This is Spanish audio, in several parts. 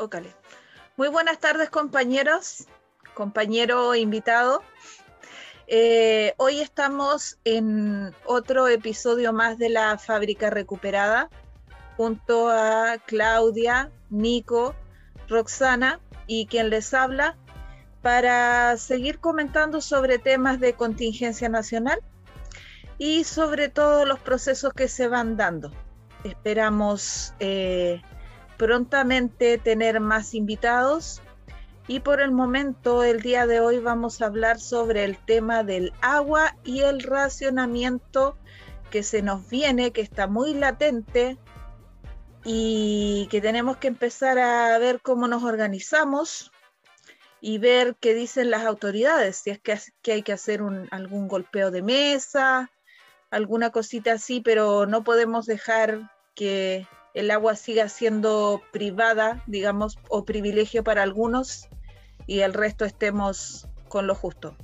Ócale. Muy buenas tardes, compañeros, compañero invitado. Eh, hoy estamos en otro episodio más de la Fábrica Recuperada, junto a Claudia, Nico, Roxana y quien les habla, para seguir comentando sobre temas de contingencia nacional y sobre todo los procesos que se van dando. Esperamos eh, prontamente tener más invitados. Y por el momento el día de hoy vamos a hablar sobre el tema del agua y el racionamiento que se nos viene, que está muy latente y que tenemos que empezar a ver cómo nos organizamos y ver qué dicen las autoridades, si es que, hay que hacer algún golpeo de mesa, alguna cosita así, pero no podemos dejar que el agua siga siendo privada, digamos, o privilegio para algunos y el resto estemos con lo justo.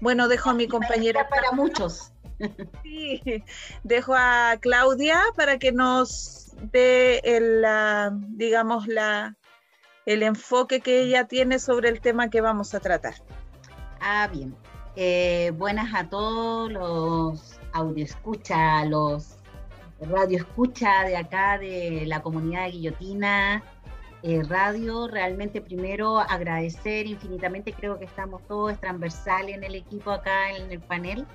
Bueno, dejo a mi compañera. Para muchos. Sí, dejo a Claudia para que nos dé el, digamos, la, el enfoque que ella tiene sobre el tema que vamos a tratar. Ah, bien. Eh, buenas a todos los audio escucha, los radio escucha de acá, de la comunidad de Guillotina eh, Radio. Realmente primero agradecer infinitamente, creo que estamos todos transversales en el equipo acá en el panel,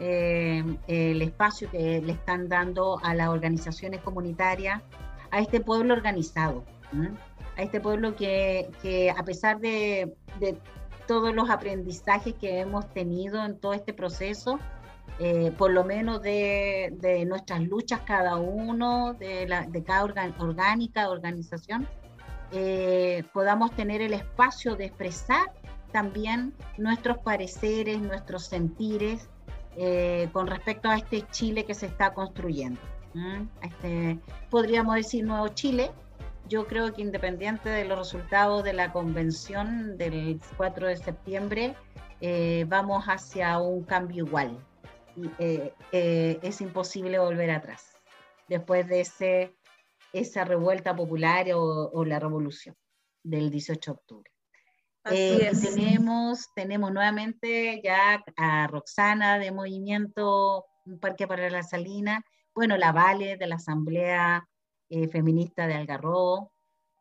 eh, el espacio que le están dando a las organizaciones comunitarias, a este pueblo organizado, a este pueblo que, que a pesar de, de todos los aprendizajes que hemos tenido en todo este proceso, eh, por lo menos de, nuestras luchas cada uno, de, la, de cada orgánica, organización, eh, podamos tener el espacio de expresar también nuestros pareceres, nuestros sentires eh, con respecto a este Chile que se está construyendo. Este, podríamos decir nuevo Chile. Yo creo que independiente de los resultados de la convención del 4 de septiembre, vamos hacia un cambio igual. Eh, eh, es imposible volver atrás después de ese, esa revuelta popular o, la revolución del 18 de octubre. Eh, tenemos, tenemos nuevamente ya a Roxana de Movimiento Parque para la Salina, bueno, la Vale de la Asamblea Feminista de Algarrobo,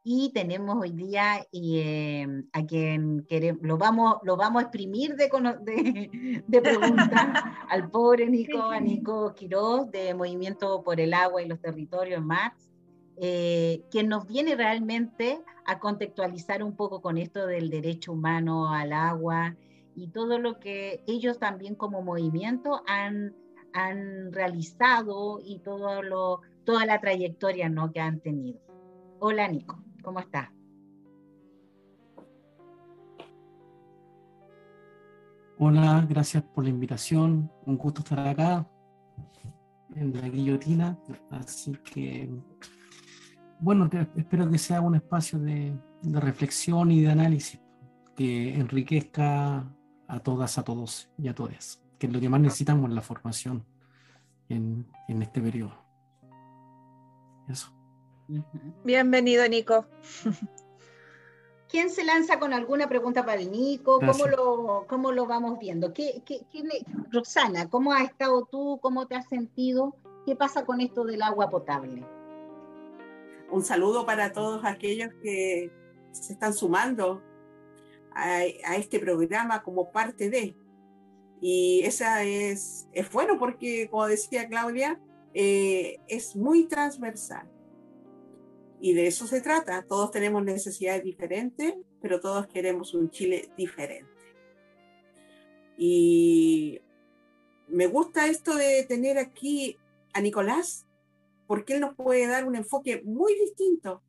y tenemos hoy día em, a quien queremos, lo vamos, lo vamos a exprimir de, de, de preguntas al pobre Nico, a Nico Quiroz de Movimiento por el Agua y los Territorios MAX, eh, quien nos viene realmente a contextualizar un poco con esto del derecho humano al agua y todo lo que ellos también como movimiento han, han realizado y todo lo, toda la trayectoria ¿no? que han tenido. Hola Nico. ¿Cómo está? Hola, gracias por la invitación. Un gusto estar acá en la guillotina. Así que, bueno, espero que sea un espacio de, reflexión y de análisis que enriquezca a todas, a todos y a todas, que es lo que más necesitamos en la formación en, en este periodo. Eso. Bienvenido, Nico. ¿Quién se lanza con alguna pregunta para el Nico? ¿Cómo lo, cómo lo, vamos viendo? ¿Qué, Roxana, ¿cómo has estado tú? ¿Cómo te has sentido? ¿Qué pasa con esto del agua potable? Un saludo para todos aquellos que se están sumando a, este programa como parte de. Y esa es, es bueno porque, como decía Claudia, eh, es muy transversal y de eso se trata. Todos tenemos necesidades diferentes, pero todos queremos un Chile diferente. Y me gusta esto de tener aquí a Nicolás, porque él nos puede dar un enfoque muy distinto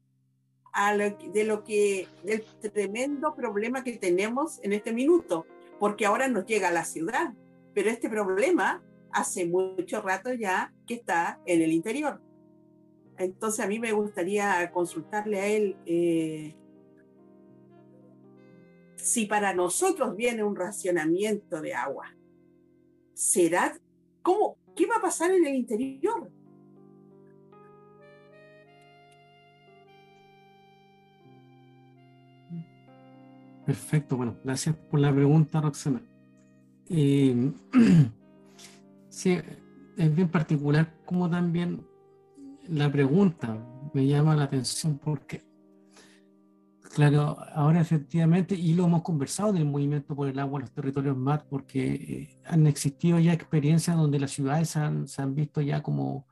de lo que, del tremendo problema que tenemos en este minuto, porque ahora nos llega a la ciudad, pero este problema hace mucho rato ya que está en el interior. Entonces a mí me gustaría consultarle a él eh, si para nosotros viene un racionamiento de agua. ¿Será? ¿Cómo? ¿Qué va a pasar en el interior? Perfecto, bueno, gracias por la pregunta, Roxana. Eh, sí, es bien particular como también la pregunta me llama la atención porque, claro, ahora efectivamente, y lo hemos conversado del movimiento por el agua en los territorios MAT, porque eh, han existido ya experiencias donde las ciudades se han, visto ya como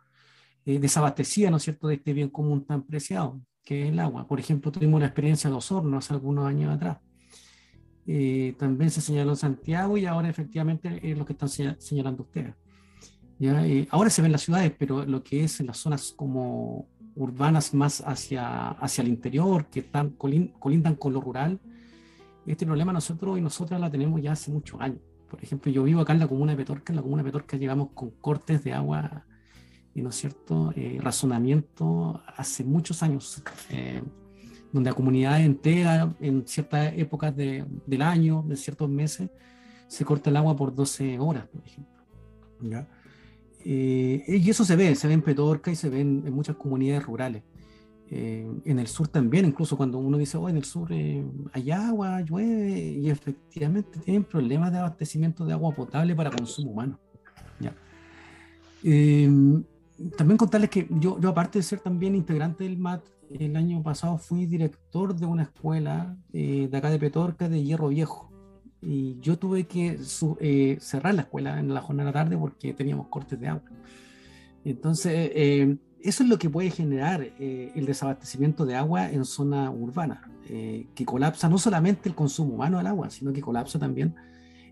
eh, desabastecidas, ¿no es cierto?, de este bien común tan preciado, que es el agua. Por ejemplo, tuvimos la experiencia de Osorno hace algunos años atrás. Eh, también se señaló Santiago y ahora efectivamente es lo que están señalando ustedes. ¿Ya? Eh, ahora se ven las ciudades, pero lo que es en las zonas como urbanas más hacia, hacia el interior, que están colindan con lo rural, este problema nosotros y nosotras la tenemos ya hace muchos años. Por ejemplo, yo vivo acá en la comuna de Petorca, en la comuna de Petorca llegamos con cortes de agua, y ¿no es cierto?, eh, razonamiento hace muchos años donde la comunidad entera, en ciertas épocas de, del año, de ciertos meses, se corta el agua por 12 horas, por ejemplo. ¿ya? Eh, y eso se ve, se ve en Petorca y se ve en, muchas comunidades rurales. Eh, en el sur también, incluso cuando uno dice, oh, en el sur eh, hay agua, llueve, y efectivamente tienen problemas de abastecimiento de agua potable para consumo humano. también contarles que yo, yo, aparte de ser también integrante del MAT, el año pasado fui director de una escuela de acá de Petorca, de Hierro Viejo. Y yo tuve que eh, cerrar la escuela en la jornada tarde porque teníamos cortes de agua. Entonces, eh, eso es lo que puede generar el desabastecimiento de agua en zona urbana, que colapsa no solamente el consumo humano del agua, sino que colapsa también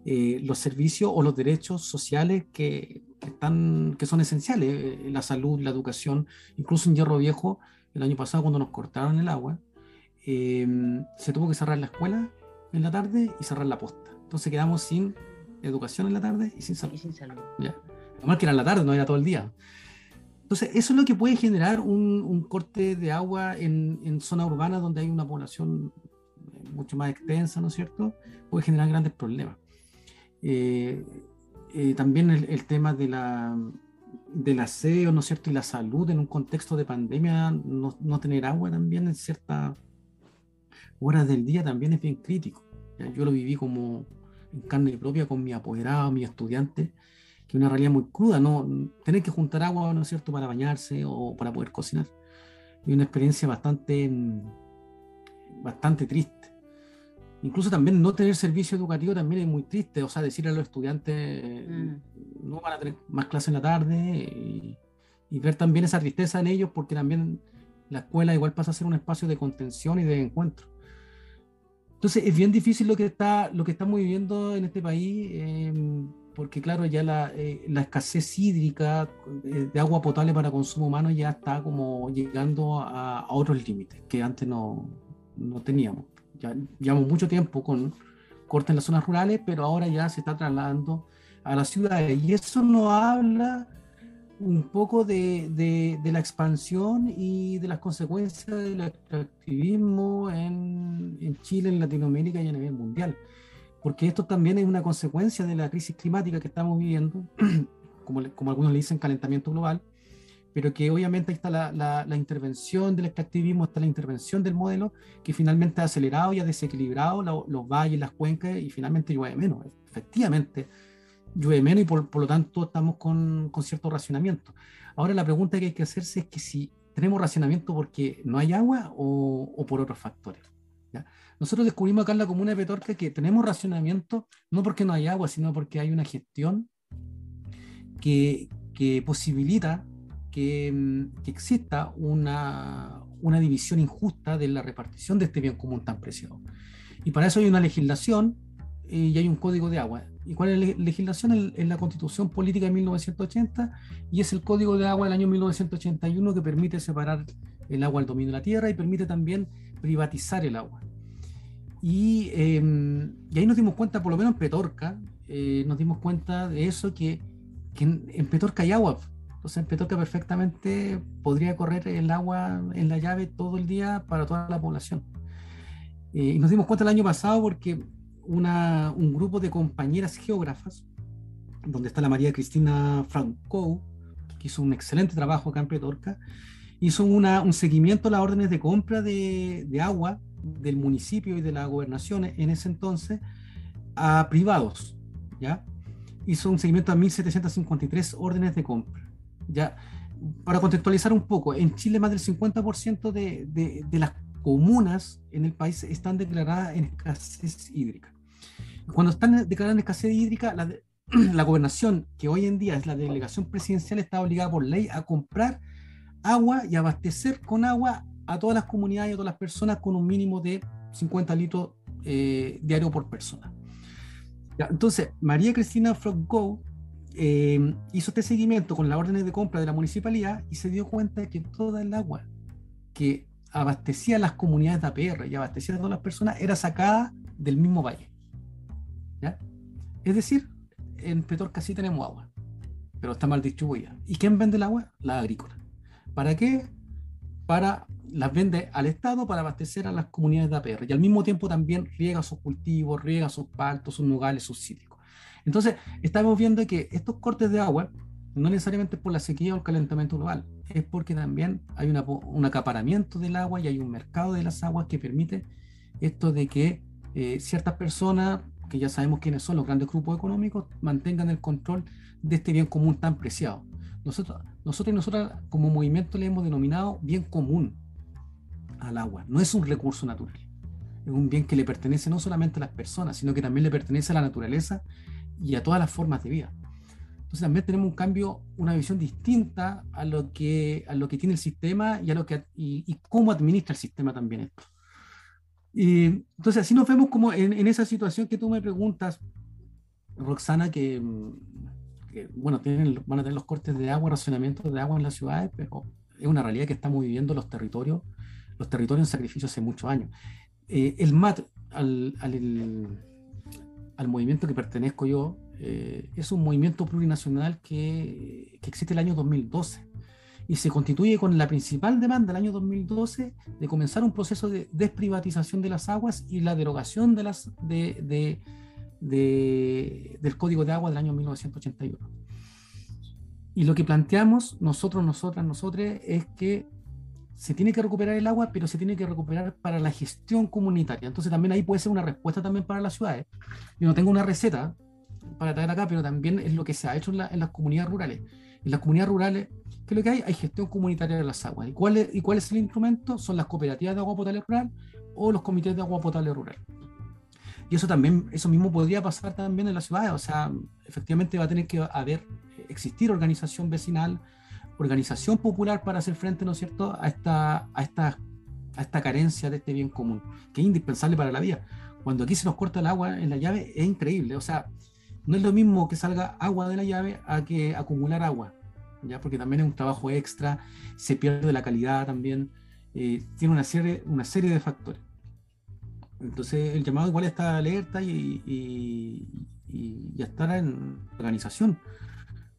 los servicios o los derechos sociales que, están, que son esenciales, la salud, la educación, incluso en Hierro Viejo el año pasado cuando nos cortaron el agua, se tuvo que cerrar la escuela en la tarde y cerrar la posta. Entonces quedamos sin educación en la tarde y sin salud. Y sin salud. Ya. Además que era en la tarde, no era todo el día. Entonces, eso es lo que puede generar un, corte de agua en, en zonas urbanas donde hay una población eh, mucho más extensa, ¿no es cierto? Puede generar grandes problemas. Eh, eh, también el, tema de la, del aseo, ¿no es cierto? Y la salud en un contexto de pandemia, no, no tener agua también en ciertas horas del día también es bien crítico. Yo lo viví como en carne propia con mi apoderado, mi estudiante, que es una realidad muy cruda, ¿no? Tener que juntar agua, ¿no es cierto?, para bañarse o para poder cocinar. Y una experiencia bastante, bastante triste incluso también no tener servicio educativo también es muy triste, o sea, decirle a los estudiantes mm. no van a tener más clases en la tarde y, ver también esa tristeza en ellos porque también la escuela igual pasa a ser un espacio de contención y de encuentro. Entonces es bien difícil lo que está lo que estamos viviendo en este país em, porque claro ya la, eh, escasez hídrica eh, de agua potable para consumo humano ya está como llegando a, otros límites que antes no, no teníamos ya llevamos mucho tiempo con cortes en las zonas rurales, pero ahora ya se está trasladando a las ciudades. Y eso nos habla un poco de, de, la expansión y de las consecuencias del activismo en, en, Chile, en Latinoamérica y a nivel mundial. Porque esto también es una consecuencia de la crisis climática que estamos viviendo, como, como algunos le dicen, calentamiento global, pero que obviamente está la, la, intervención del extractivismo, está la intervención del modelo, que finalmente ha acelerado y ha desequilibrado los valles, las cuencas, y finalmente llueve menos. Efectivamente, llueve menos y por, por lo tanto estamos con, con, cierto racionamiento. Ahora la pregunta que hay que hacerse es que si tenemos racionamiento porque no hay agua o, o por otros factores. ¿ya? Nosotros descubrimos acá en la comuna de Petorca que tenemos racionamiento no porque no hay agua, sino porque hay una gestión que, que posibilita que, exista una, una, división injusta de la repartición de este bien común tan preciado. Y para eso hay una legislación eh, y hay un código de agua. ¿Y cuál es la legislación? Es la Constitución Política de 1980 y es el Código de Agua del año 1981 que permite separar el agua del dominio de la tierra y permite también privatizar el agua. Y, em, y ahí nos dimos cuenta, por lo menos en Petorca, eh, nos dimos cuenta de eso, que, que en, en, Petorca hay agua, entonces en Petorca perfectamente podría correr el agua en la llave todo el día para toda la población. Eh, y nos dimos cuenta el año pasado porque una, un grupo de compañeras geógrafas, donde está la María Cristina Franco, que hizo un excelente trabajo acá en Petorca, hizo una, un seguimiento a las órdenes de compra de, de agua del municipio y de la gobernación en ese entonces a privados, ¿ya? Hizo un seguimiento a 1.753 órdenes de compra, ¿ya? Para contextualizar un poco, en Chile más del 50% de, de, de las comunas en el país están declaradas en escasez hídrica. Cuando están declaradas en escasez hídrica, la, la gobernación, que hoy en día es la delegación presidencial, está obligada por ley a comprar agua y abastecer con agua a todas las comunidades y a todas las personas con un mínimo de 50 litros eh, diario por persona. entonces, María Cristina Froggo eh, hizo este seguimiento con las órdenes de compra de la municipalidad y se dio cuenta de que toda el agua que abastecía a las comunidades de APR y abastecía a todas las personas era sacada del mismo valle. Es decir, en Petorca sí tenemos agua, pero está mal distribuida. ¿Y quién vende el agua? La agrícola. ¿Para qué? Para las vende al Estado para abastecer a las comunidades de APR y al mismo tiempo también riega sus cultivos, riega sus paltos, sus nogales, sus cítricos. Entonces, estamos viendo que estos cortes de agua no necesariamente por la sequía o el calentamiento global, es porque también hay un acaparamiento del agua y hay un mercado de las aguas que permite esto de que eh, ciertas personas, que ya sabemos quiénes son los grandes grupos económicos, mantengan el control de este bien común tan preciado. Nosotros, nosotros y nosotras como movimiento le hemos denominado bien común al agua. No es un recurso natural. Es un bien que le pertenece no solamente a las personas, sino que también le pertenece a la naturaleza y a todas las formas de vida. Entonces también tenemos un cambio, una visión distinta a lo que, a lo que tiene el sistema y, a lo que, y, cómo administra el sistema también esto. Y, entonces así nos vemos como en, en, esa situación que tú me preguntas, Roxana, que, que, bueno, tienen, van a tener los cortes de agua, racionamiento de agua en las ciudades, pero es una realidad que estamos viviendo los territorios, los territorios en sacrificio hace muchos años. Eh, el MAT, al, al, al movimiento que pertenezco yo, eh, es un movimiento plurinacional que, que, existe el año 2012 y se constituye con la principal demanda del año 2012 de comenzar un proceso de desprivatización de las aguas y la derogación de las, de, de, de, del Código de Agua del año 1981. Y lo que planteamos nosotros, nosotras, nosotros es que se tiene que recuperar el agua, pero se tiene que recuperar para la gestión comunitaria. Entonces también ahí puede ser una respuesta también para las ciudades. Yo no tengo una receta, para traer acá, pero también es lo que se ha hecho en, las comunidades rurales. En las comunidades rurales, ¿qué es lo que hay? Hay gestión comunitaria de las aguas. ¿Y cuál, es, ¿Y cuál es el instrumento? Son las cooperativas de agua potable rural o los comités de agua potable rural. Y eso también, eso mismo podría pasar también en las ciudades. O sea, efectivamente va a tener que haber, existir organización vecinal, organización popular para hacer frente, ¿no es cierto?, a esta, a esta, a esta carencia de este bien común, que es indispensable para la vida. Cuando aquí se nos corta el agua en la llave, es increíble. O sea, no es lo mismo que salga agua de la llave a que acumular agua, ¿ya? porque también es un trabajo extra, se pierde la calidad también, eh, tiene una serie, una serie de factores. Entonces el llamado igual está alerta y, y, y, estar en organización.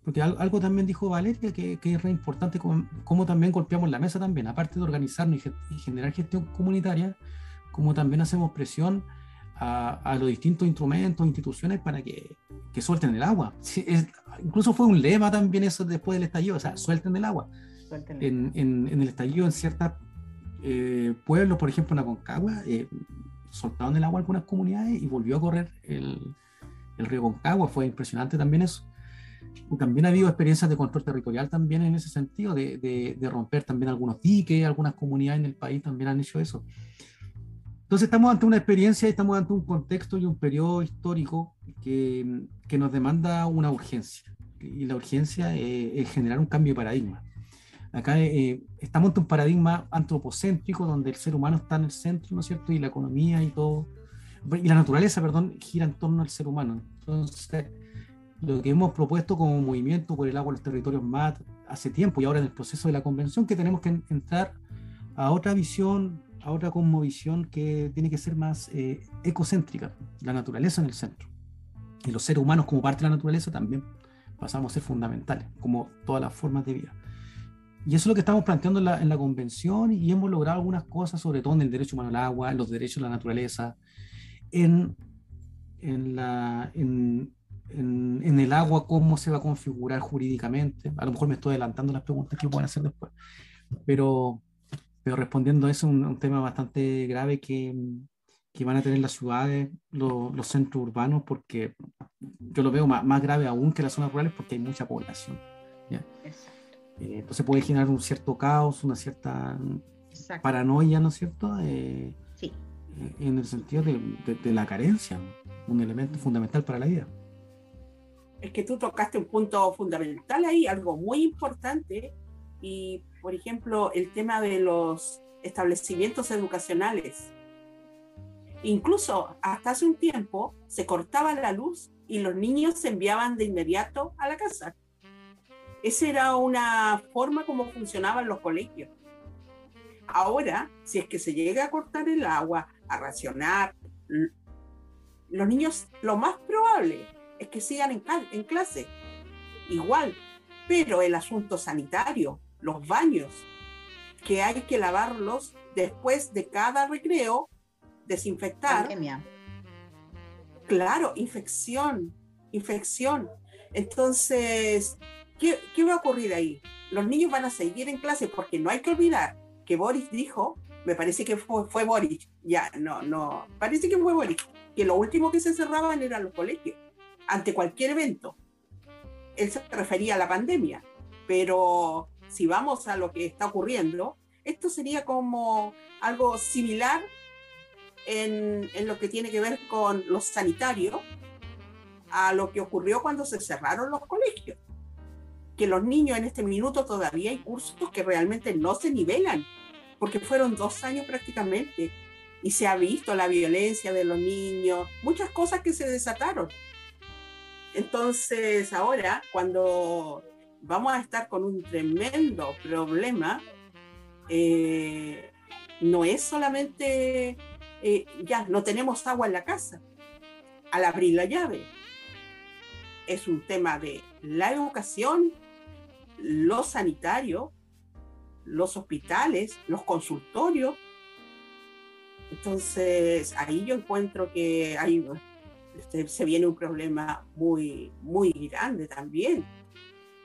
Porque algo, también dijo Valeria que, que es re importante cómo, también golpeamos la mesa también, aparte de organizarnos y generar gestión comunitaria, como también hacemos presión a, los distintos instrumentos, instituciones para que, que suelten el agua. incluso fue un lema también eso después del estallido, o sea, suelten el agua. En, en, en, el estallido, en ciertos eh, pueblos, por ejemplo, en Aconcagua, eh, soltaron el agua algunas comunidades y volvió a correr el, el río Concagua. Fue impresionante también eso. También ha habido experiencias de control territorial también en ese sentido, de, de, de romper también algunos diques, algunas comunidades en el país también han hecho eso. Entonces estamos ante una experiencia, estamos ante un contexto y un periodo histórico que, que nos demanda una urgencia. Y la urgencia es generar un cambio de paradigma. Acá eh, estamos ante un paradigma antropocéntrico donde el ser humano está en el centro, ¿no es cierto? Y la economía y todo, y la naturaleza, perdón, gira en torno al ser humano. Entonces, lo que hemos propuesto como movimiento por el agua en los territorios MAT hace tiempo y ahora en el proceso de la convención, que tenemos que entrar a otra visión a otra cosmovisión que tiene que ser más eh, ecocéntrica, la naturaleza en el centro. Y los seres humanos como parte de la naturaleza también pasamos a ser fundamentales, como todas las formas de vida. Y eso es lo que estamos planteando en la, en la convención y hemos logrado algunas cosas, sobre todo en el derecho humano al agua, en los derechos de la naturaleza, en, en, la, en, en, en, el agua, cómo se va a configurar jurídicamente. A lo mejor me estoy adelantando las preguntas que pueden hacer después. Pero pero respondiendo a eso, un, un tema bastante grave que, que, van a tener las ciudades, los centros urbanos, porque yo lo veo más, más, grave aún que las zonas rurales porque hay mucha población. ¿ya? Eh, entonces puede generar un cierto caos, una cierta Exacto. paranoia, ¿no es cierto? Eh, sí. Eh, en el sentido de, de, de la carencia, un elemento fundamental para la vida es que tú tocaste un punto fundamental ahí, algo muy importante, y por ejemplo el tema de los establecimientos educacionales. Incluso hasta hace un tiempo se cortaba la luz y los niños se enviaban de inmediato a la casa. Esa era una forma como funcionaban los colegios. Ahora, si es que se llega a cortar el agua, a racionar, los niños, lo más probable es que sigan en, en clase, igual, pero el asunto sanitario, los baños, que hay que lavarlos después de cada recreo, desinfectar. Claro, infección, infección. Entonces, ¿qué, ¿qué, va a ocurrir ahí? Los niños van a seguir en clase porque no hay que olvidar que Boris dijo, me parece que fue, fue Boris, ya, no, no, parece que fue Boris, que lo último que se cerraban eran los colegios ante cualquier evento. Él se refería a la pandemia, pero si vamos a lo que está ocurriendo, esto sería como algo similar en, en, lo que tiene que ver con los sanitarios a lo que ocurrió cuando se cerraron los colegios. Que los niños en este minuto todavía hay cursos que realmente no se nivelan, porque fueron dos años prácticamente y se ha visto la violencia de los niños, muchas cosas que se desataron. Entonces, ahora, cuando vamos a estar con un tremendo problema, eh, no es solamente, eh, ya, no tenemos agua en la casa al abrir la llave. Es un tema de la educación, lo sanitario, los hospitales, los consultorios. Entonces, ahí yo encuentro que hay este, se viene un problema muy, muy grande también.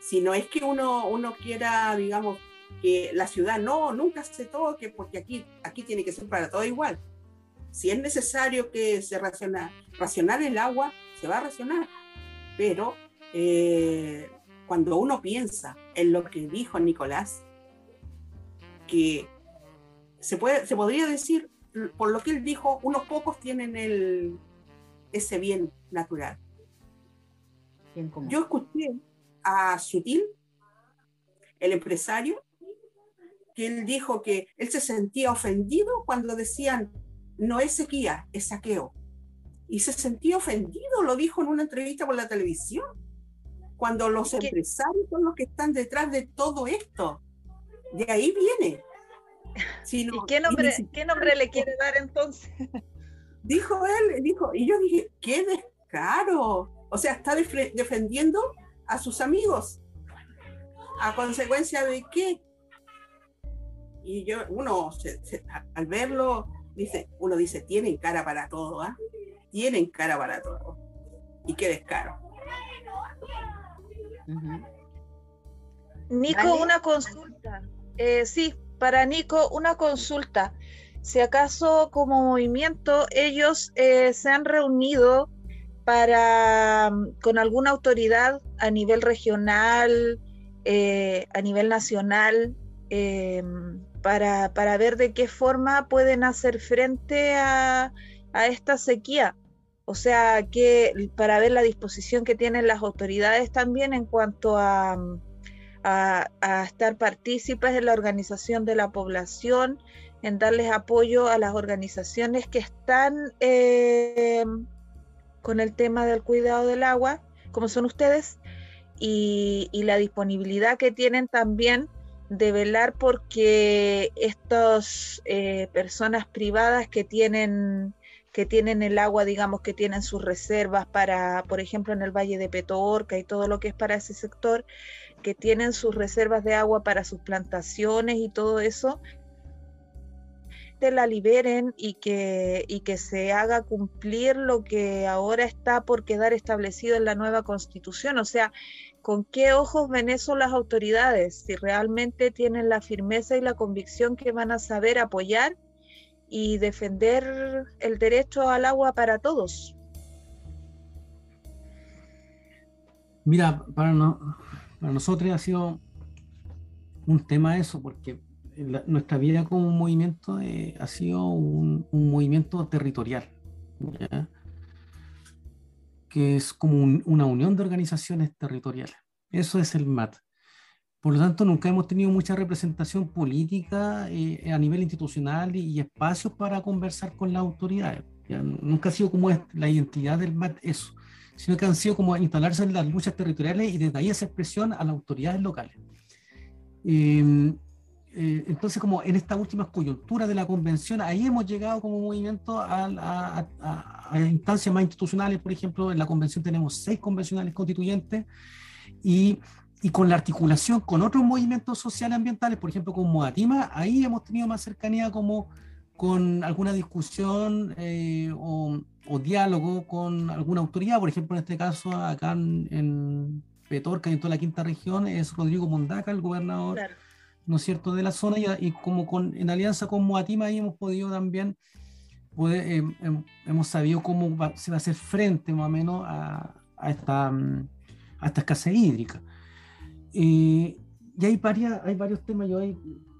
Si no es que uno, uno quiera, digamos, que la ciudad no, nunca se toque, porque aquí, aquí tiene que ser para todo igual. Si es necesario que se raciona, racionar el agua, se va a racionar. Pero eh, cuando uno piensa en lo que dijo Nicolás, que se, puede, se podría decir, por lo que él dijo, unos pocos tienen el, ese bien natural. Yo escuché a Sutil, el empresario, que él dijo que él se sentía ofendido cuando decían, no es sequía, es saqueo. Y se sentía ofendido, lo dijo en una entrevista por la televisión, cuando los empresarios son los que están detrás de todo esto. De ahí viene. ¿Y qué nombre, qué nombre le quiere dar entonces? dijo él, dijo, y yo dije, qué descaro. O sea, está defendiendo a sus amigos. ¿A consecuencia de qué? Y yo, uno, al verlo, dice, uno dice, tienen cara para todo, ¿ah? Tienen cara para todo. Y qué descaro. Nico, una consulta. Eh, sí, para Nico, una consulta si acaso como movimiento ellos eh, se han reunido para mm, con alguna autoridad a nivel regional, eh, a nivel nacional, eh, para, para, ver de qué forma pueden hacer frente a, a esta sequía. O sea, que para ver la disposición que tienen las autoridades también en cuanto a, mm, a, a estar partícipes en la organización de la población en darles apoyo a las organizaciones que están eh, con el tema del cuidado del agua, como son ustedes, y, la disponibilidad que tienen también de velar porque estas eh, personas privadas que tienen que tienen el agua, digamos, que tienen sus reservas para, por ejemplo, en el Valle de Petorca y todo lo que es para ese sector, que tienen sus reservas de agua para sus plantaciones y todo eso, la liberen y que, y que se haga cumplir lo que ahora está por quedar establecido en la nueva constitución. O sea, ¿con qué ojos ven eso las autoridades? Si realmente tienen la firmeza y la convicción que van a saber apoyar y defender el derecho al agua para todos. Mira, para, para nosotros ha sido un tema eso, porque nuestra vida como movimiento eh, ha sido un, movimiento territorial, que es como una unión de organizaciones territoriales. Eso es el MAT. Por lo tanto, nunca hemos tenido mucha representación política eh, a nivel institucional y, espacios para conversar con las autoridades. Nunca ha sido como la identidad del MAT eso, sino que han sido como instalarse en las luchas territoriales y desde ahí esa expresión a las autoridades locales. Em, eh, entonces, como en esta última coyuntura de la convención, ahí hemos llegado como movimiento a, instancias más institucionales. Por ejemplo, en la convención tenemos seis convencionales constituyentes y, y, con la articulación con otros movimientos sociales ambientales, por ejemplo, con Moatima, ahí hemos tenido más cercanía como con alguna discusión eh, o, diálogo con alguna autoridad. Por ejemplo, en este caso, acá en, en Petorca y en toda la quinta región, es Rodrigo Mondaca, el gobernador. ¿No es cierto?, de la zona y, como con, en alianza con Moatima ahí hemos podido también, eh, em, hemos sabido cómo se va a hacer frente más o menos a, a esta, a esta escasez hídrica. y hay, varias, hay varios temas, yo ahí,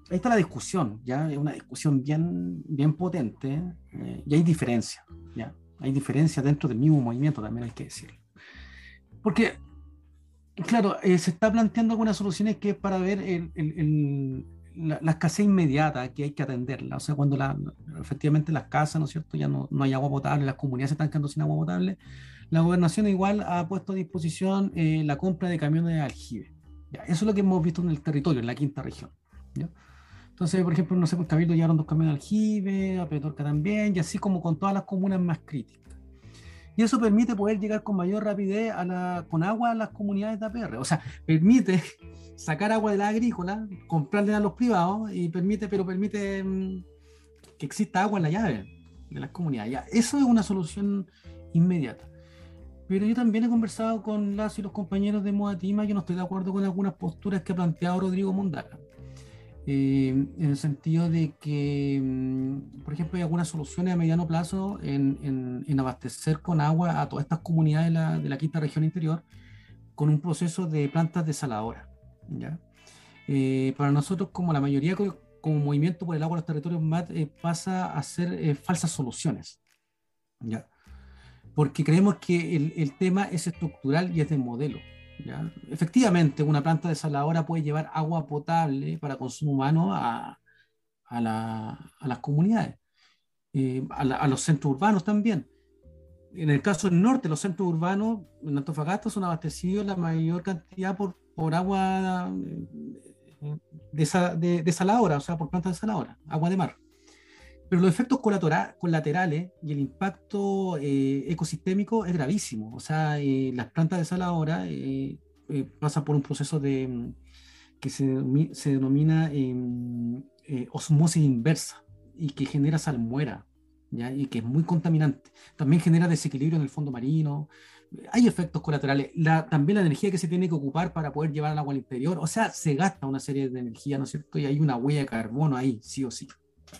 ahí está la discusión, ya es una discusión bien, bien potente eh, y hay diferencias, ya hay diferencias dentro del mismo movimiento también hay que decirlo. Porque Claro, eh, se está planteando algunas soluciones que es para ver la, escasez inmediata que hay que atenderla. O sea, cuando efectivamente las casas, ¿no es cierto?, ya no, hay agua potable, las comunidades se están quedando sin agua potable, la gobernación igual ha puesto a disposición eh, la compra de camiones de aljibe. eso es lo que hemos visto en el territorio, en la quinta región. Entonces, por ejemplo, no sé, pues Cabildo llevaron dos camiones de aljibe, a Petorca también, y así como con todas las comunas más críticas. Y eso permite poder llegar con mayor rapidez con agua a las comunidades de APR. O sea, permite sacar agua de la agrícola, comprarle a los privados y permite, pero permite mm, que exista agua en la llave de las comunidades. Eso es una solución inmediata. Pero yo también he conversado con las y los compañeros de Moatima, yo no estoy de acuerdo con algunas posturas que ha planteado Rodrigo Mondaca. Eh, en el sentido de que, mm, por ejemplo, hay algunas soluciones a mediano plazo en, en, abastecer con agua a todas estas comunidades de la, de la, quinta región interior con un proceso de plantas desaladoras. ¿ya? Eh, para nosotros, como la mayoría, como movimiento por el agua de los territorios MAT, eh, pasa a ser falsas soluciones. ¿ya? Porque creemos que el, el tema es estructural y es de modelo. Efectivamente, una planta desaladora puede llevar agua potable para consumo humano a, las comunidades, eh, a, los centros urbanos también. En el caso del norte, los centros urbanos en Antofagasta son abastecidos la mayor cantidad por, por agua eh, desaladora, o sea, por plantas desaladoras, agua de mar. Pero los efectos colaterales y el impacto eh, ecosistémico es gravísimo. O sea, eh, las plantas desaladoras eh, eh, pasan por un proceso de, mm, que se, se denomina em, osmosis inversa y que genera salmuera ¿ya? y que es muy contaminante. También genera desequilibrio en el fondo marino. Hay efectos colaterales. La, también la energía que se tiene que ocupar para poder llevar el agua al interior. O sea, se gasta una serie de energía, ¿no es cierto? Y hay una huella de carbono ahí, sí o sí.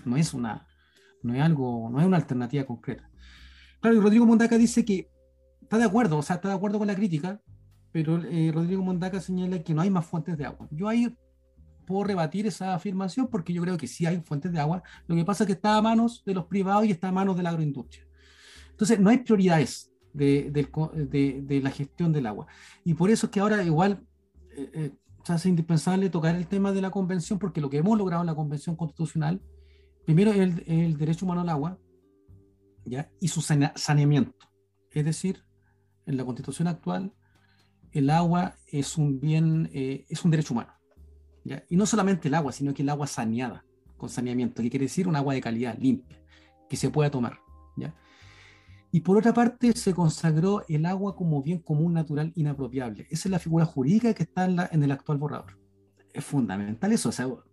No es una, no es algo, no es una alternativa concreta. Claro, y Rodrigo Mondaca dice que está de acuerdo, o sea, está de acuerdo con la crítica, pero eh, Rodrigo Mondaca señala que no hay más fuentes de agua. Yo ahí puedo rebatir esa afirmación porque yo creo que sí hay fuentes de agua. Lo que pasa es que está a manos de los privados y está a manos de la agroindustria. Entonces, no hay prioridades de, de, la gestión del agua. Y por eso es que ahora igual eh, eh, se hace indispensable tocar el tema de la convención, porque lo que hemos logrado en la convención constitucional Primero, el, derecho humano al agua ¿ya? y su saneamiento. Es decir, en la constitución actual, el agua es un bien, eh, es un derecho humano. ¿ya? Y no solamente el agua, sino que el agua saneada, con saneamiento, que quiere decir un agua de calidad, limpia, que se pueda tomar. ¿ya? Y por otra parte, se consagró el agua como bien común natural inapropiable. Esa es la figura jurídica que está en, el actual borrador. Es fundamental eso. O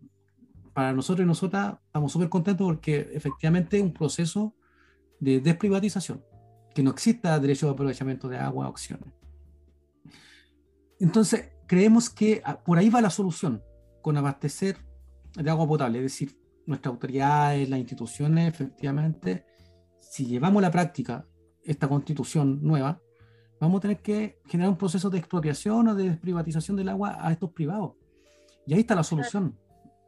para nosotros y nosotras estamos súper contentos porque efectivamente es un proceso de desprivatización, que no exista derecho de aprovechamiento de agua, opciones. Entonces, creemos que ah, por ahí va la solución, con abastecer de agua potable, es decir, nuestras autoridades, las instituciones, efectivamente, si llevamos a la práctica esta constitución nueva, vamos a tener que generar un proceso de expropiación o de desprivatización del agua a estos privados. Y ahí está la solución.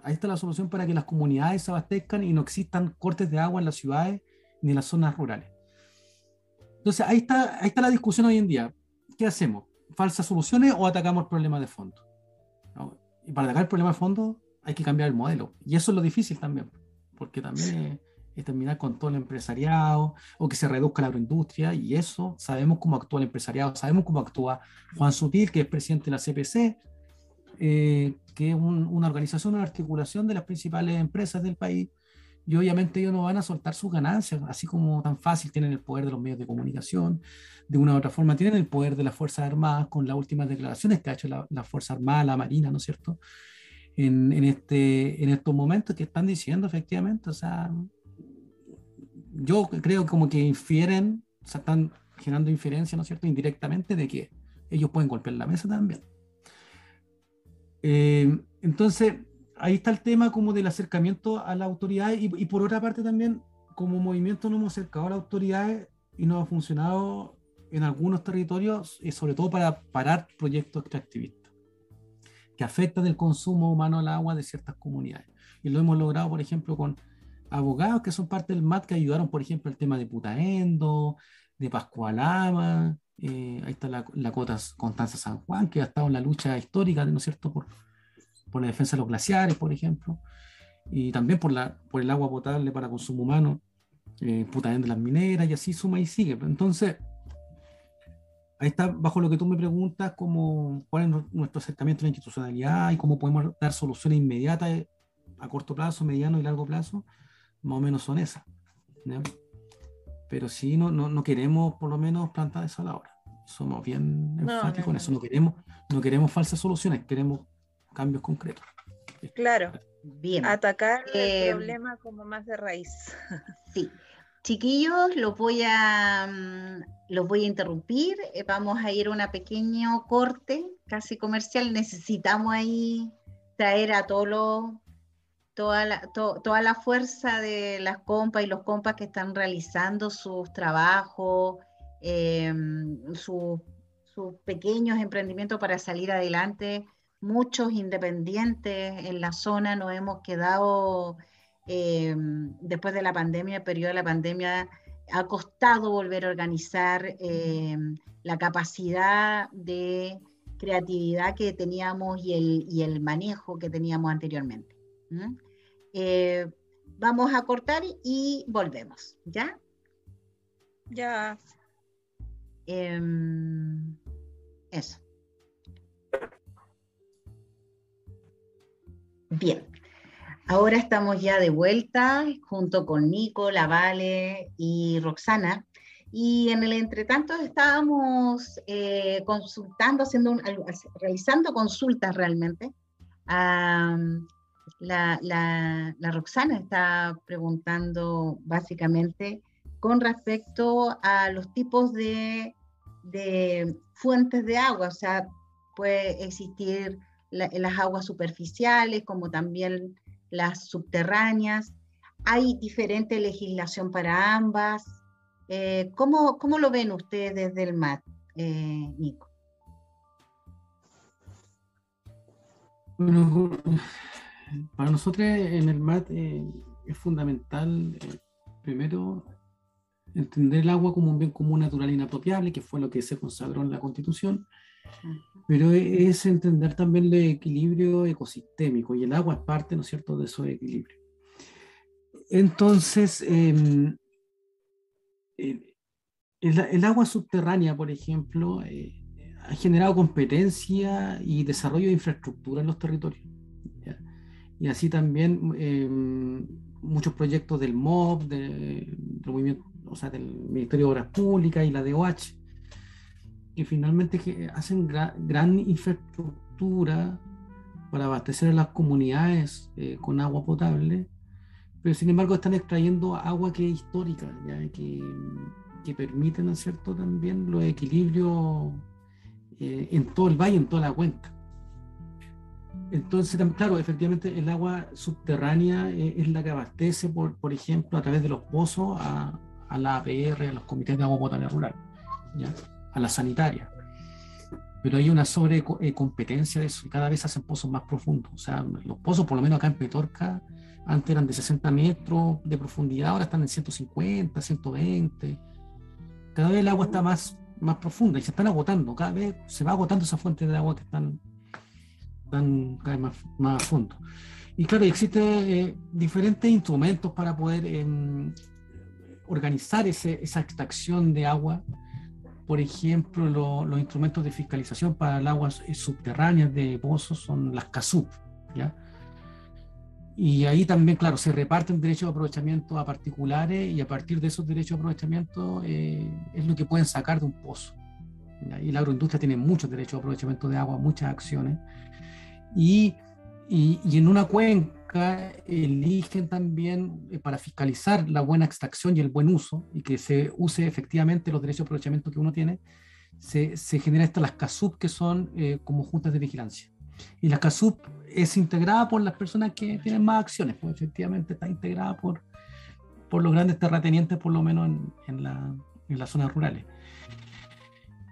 Ahí está la solución para que las comunidades se abastezcan y no existan cortes de agua en las ciudades ni en las zonas rurales. Entonces, ahí está, ahí está la discusión hoy en día. ¿Qué hacemos? ¿Falsas soluciones o atacamos el problema de fondo? Y para atacar el problema de fondo hay que cambiar el modelo. Y eso es lo difícil también, porque también es, terminar con todo el empresariado o que se reduzca la agroindustria. Y eso sabemos cómo actúa el empresariado, sabemos cómo actúa Juan Sutil, que es presidente de la CPC, eh, que es una organización, una articulación de las principales empresas del país y obviamente ellos no van a soltar sus ganancias, así como tan fácil tienen el poder de los medios de comunicación, de una u otra forma tienen el poder de las Fuerzas Armadas con las últimas declaraciones que ha hecho la, la Fuerza Armada, la Marina, ¿no es cierto? En, en, este, en estos momentos que están diciendo efectivamente, o sea, yo creo como que infieren, o sea, están generando inferencia, ¿no es cierto?, indirectamente de que ellos pueden golpear la mesa también. Eh, entonces, ahí está el tema como del acercamiento a la autoridad y, y, por otra parte también como movimiento nos hemos acercado a las autoridades y nos ha funcionado en algunos territorios y sobre todo para parar proyectos extractivistas que afectan el consumo humano al agua de ciertas comunidades. Y lo hemos logrado, por ejemplo, con abogados que son parte del MAT que ayudaron, por ejemplo, el tema de Putaendo, de Pascualama, eh, ahí está la, la Cota Constanza San Juan, que ha estado en la lucha histórica, ¿no es cierto?, por, por la defensa de los glaciares, por ejemplo, y también por, la, por el agua potable para consumo humano, eh, de las mineras, y así suma y sigue. Entonces, ahí está, bajo lo que tú me preguntas, cómo, cuál es nuestro acercamiento a la institucionalidad y cómo podemos dar soluciones inmediatas a corto plazo, mediano y largo plazo, más o menos son esas. Pero sí, no, no, no, queremos por lo menos plantar esa a la hora. Somos bien enfáticos en eso. No queremos, no queremos falsas soluciones, queremos cambios concretos. Claro. Bien. Atacar el eh, problema como más de raíz. Sí. Chiquillos, los voy a, mm, los voy a interrumpir. Eh, vamos a ir a un pequeño corte, casi comercial. Necesitamos ahí traer a todos los, toda, la, toda la fuerza de las compas y los compas que están realizando sus trabajos, em, sus pequeños emprendimientos para salir adelante muchos independientes en la zona nos hemos quedado eh, después de la pandemia, el periodo de la pandemia, ha costado volver a organizar eh, la capacidad de creatividad que teníamos y el, y el manejo que teníamos anteriormente. Eh, vamos a cortar y volvemos, ¿ya? Ya. Em, eso. Bien, ahora estamos ya de vuelta junto con Nico, La Vale y Roxana. Y en el entretanto estábamos eh, consultando, haciendo realizando consultas realmente. La, Roxana está preguntando básicamente con respecto a los tipos de, fuentes de agua, o sea, puede existir las aguas superficiales como también las subterráneas. Hay diferente legislación para ambas. Eh, ¿cómo, ¿cómo, lo ven ustedes desde el MAT, eh, Nico? Bueno, para nosotros en el MAT eh, es fundamental, eh, primero, entender el agua como un bien común natural inapropiable, que fue lo que se consagró en la Constitución, pero es entender también el equilibrio ecosistémico y el agua es parte, ¿no es cierto?, de esos equilibrios. Entonces, em, el, agua subterránea, por ejemplo, eh, ha generado competencia y desarrollo de infraestructura en los territorios. Y así también em, muchos proyectos del MOB, del, movimiento, o sea, del Ministerio de Obras Públicas y la DOH, que finalmente hacen gran infraestructura para abastecer a las comunidades eh, con agua potable, pero sin embargo están extrayendo agua que es histórica, ¿ya? Que, que permite, ¿no es también los equilibrios eh, en todo el valle, en toda la cuenca. Entonces, claro, efectivamente el agua subterránea eh, es la que abastece, por, por, ejemplo, a través de los pozos a, a la APR, a los comités de agua potable rural, a la sanitaria. Pero hay una sobrecompetencia de eso y cada vez hacen pozos más profundos. O sea, los pozos, por lo menos acá en Petorca, antes eran de 60 metros de profundidad, ahora están en 150, 120. Cada vez el agua está más, más profunda y se están agotando. Cada vez se va agotando esa fuente de agua que están, están cada vez más, más a fondo. Y claro, existen eh, diferentes instrumentos para poder eh, organizar ese, esa extracción de agua. Por ejemplo, lo, los instrumentos de fiscalización para el agua subterráneas de pozos son las CASUP, ¿ya? Y ahí también, claro, se reparten derechos de aprovechamiento a particulares y a partir de esos derechos de aprovechamiento eh, es lo que pueden sacar de un pozo. Y la agroindustria tiene muchos derechos de aprovechamiento de agua, muchas acciones. Y, y, y en una cuenca eligen también eh, para fiscalizar la buena extracción y el buen uso y que se use efectivamente los derechos de aprovechamiento que uno tiene, se, se generan estas las CASUP que son eh, como juntas de vigilancia. Y la CASUP es integrada por las personas que tienen más acciones, pues efectivamente está integrada por, por los grandes terratenientes, por lo menos en, en, la, en las zonas rurales.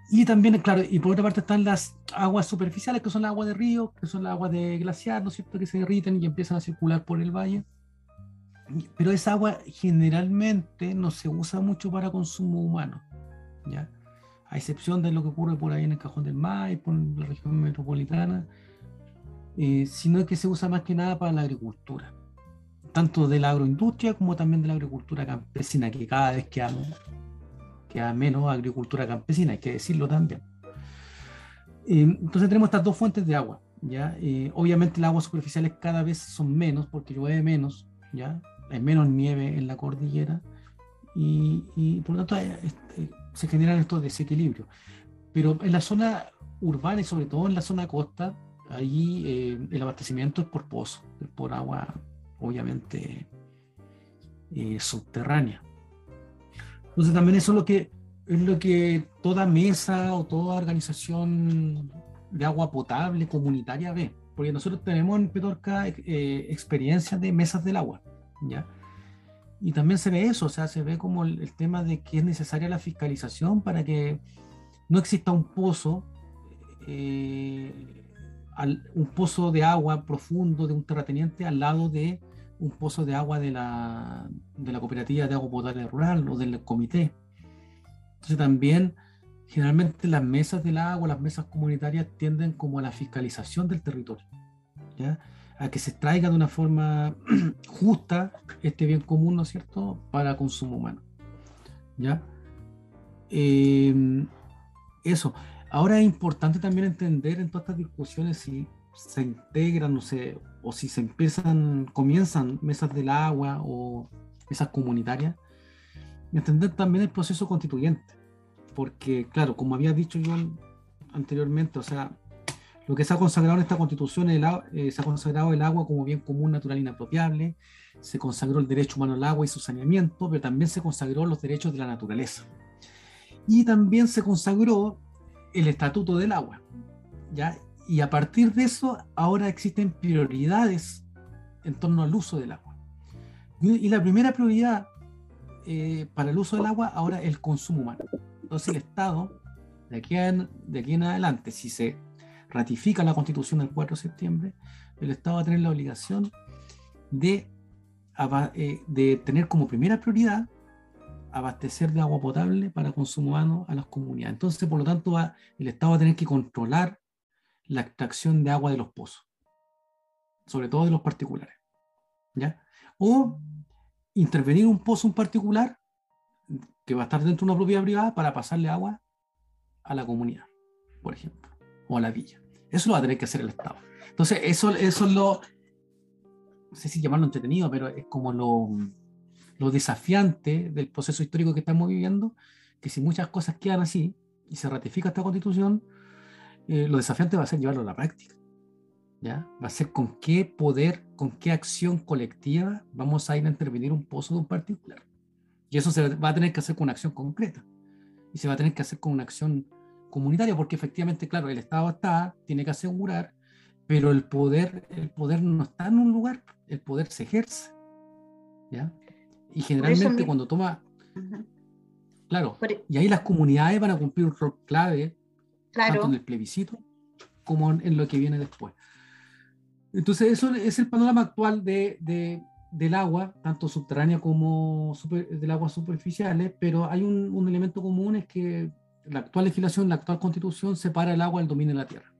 Y también, claro, y por otra parte están las aguas superficiales, que son las aguas de río, que son las aguas de glaciar, ¿no es cierto?, que se derriten y empiezan a circular por el valle. Pero esa agua generalmente no se usa mucho para consumo humano, ¿ya? A excepción de lo que ocurre por ahí en el Cajón del Maipo, en la región metropolitana, eh, sino que se usa más que nada para la agricultura, tanto de la agroindustria como también de la agricultura campesina, que cada vez queda, menos agricultura campesina, hay que decirlo también. Eh, entonces tenemos estas dos fuentes de agua. ¿ya? Eh, obviamente las aguas superficiales cada vez son menos porque llueve menos, ¿ya? hay menos nieve en la cordillera y, y por lo tanto este, se generan estos desequilibrios. Pero en la zona urbana y sobre todo en la zona costa, Allí eh, el abastecimiento es por pozo, por agua obviamente eh, subterránea. Entonces también eso es lo que es lo que toda mesa o toda organización de agua potable comunitaria ve, porque nosotros tenemos en Petorca eh, experiencias de mesas del agua, ¿ya? Y también se ve eso, o sea, se ve como el, el tema de que es necesaria la fiscalización para que no exista un pozo eh, un pozo de agua profundo de un terrateniente al lado de un pozo de agua de la, de la cooperativa de agua potable rural o del comité. Entonces también generalmente las mesas del agua, las mesas comunitarias tienden como a la fiscalización del territorio, ¿ya? a que se extraiga de una forma justa este bien común, ¿no es cierto?, para consumo humano. ¿ya? Eh, eso. Ahora es importante también entender en todas estas discusiones si se integran no sé, o si se empiezan, comienzan mesas del agua o mesas comunitarias, entender también el proceso constituyente. Porque, claro, como había dicho yo anteriormente, o sea, lo que se ha consagrado en esta constitución, el, eh, se ha consagrado el agua como bien común, natural, inapropiable, se consagró el derecho humano al agua y su saneamiento, pero también se consagró los derechos de la naturaleza. Y también se consagró el estatuto del agua. ¿ya? Y a partir de eso, ahora existen prioridades en torno al uso del agua. Y la primera prioridad eh, para el uso del agua ahora es el consumo humano. Entonces el Estado, de aquí, en, de aquí en adelante, si se ratifica la constitución del 4 de septiembre, el Estado va a tener la obligación de, eh, de tener como primera prioridad abastecer de agua potable para consumo humano a las comunidades. Entonces, por lo tanto, va, el Estado va a tener que controlar la extracción de agua de los pozos, sobre todo de los particulares. ¿ya? O intervenir un pozo en particular que va a estar dentro de una propiedad privada para pasarle agua a la comunidad, por ejemplo, o a la villa. Eso lo va a tener que hacer el Estado. Entonces, eso, eso es lo, no sé si llamarlo entretenido, pero es como lo, lo desafiante del proceso histórico que estamos viviendo, que si muchas cosas quedan así y se ratifica esta constitución, eh, lo desafiante va a ser llevarlo a la práctica. ¿ya? Va a ser con qué poder, con qué acción colectiva vamos a ir a intervenir un pozo de un particular. Y eso se va a tener que hacer con una acción concreta. Y se va a tener que hacer con una acción comunitaria, porque efectivamente, claro, el Estado está, tiene que asegurar, pero el poder, el poder no está en un lugar, el poder se ejerce. ¿ya? Y generalmente cuando toma... Claro, e y ahí las comunidades van a cumplir un rol clave, tanto en el plebiscito como en, lo que viene después. Entonces, eso es el panorama actual de, de, del agua, tanto subterránea como del agua superficiales, pero hay un, un, elemento común, es que la actual legislación, la actual constitución separa el agua del dominio de la tierra.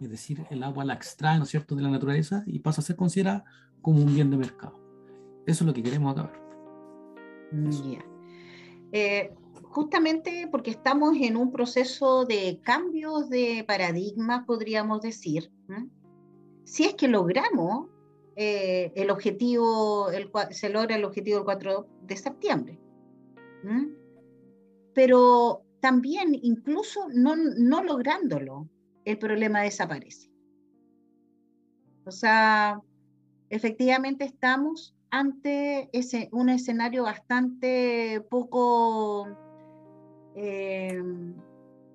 Es decir, el agua la extrae, ¿no es cierto?, de la naturaleza y pasa a ser considerada como un bien de mercado. Eso es lo que queremos acabar. Eh, justamente porque estamos en un proceso de cambios de paradigma, podríamos decir. Si es que logramos eh, el objetivo, se logra el objetivo del 4 de septiembre. Pero también, incluso no, no lográndolo, el problema desaparece. O sea, efectivamente estamos ante ese, un escenario bastante poco, eh,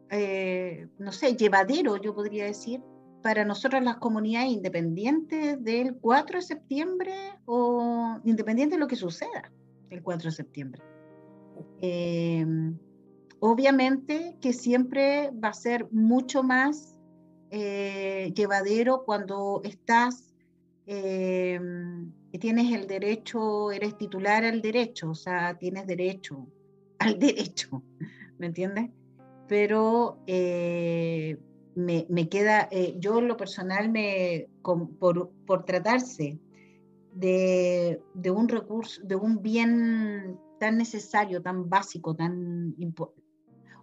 eh, no sé, llevadero, yo podría decir, para nosotros las comunidades independientes del 4 de septiembre o independiente de lo que suceda el 4 de septiembre. Eh, obviamente que siempre va a ser mucho más llevadero cuando estás tienes el derecho, eres titular al derecho, o sea, tienes derecho al derecho, ¿me entiendes? Pero eh, me, queda, eh, yo en lo personal, me, por, por, tratarse de, de, un recurso, de un bien tan necesario, tan básico, tan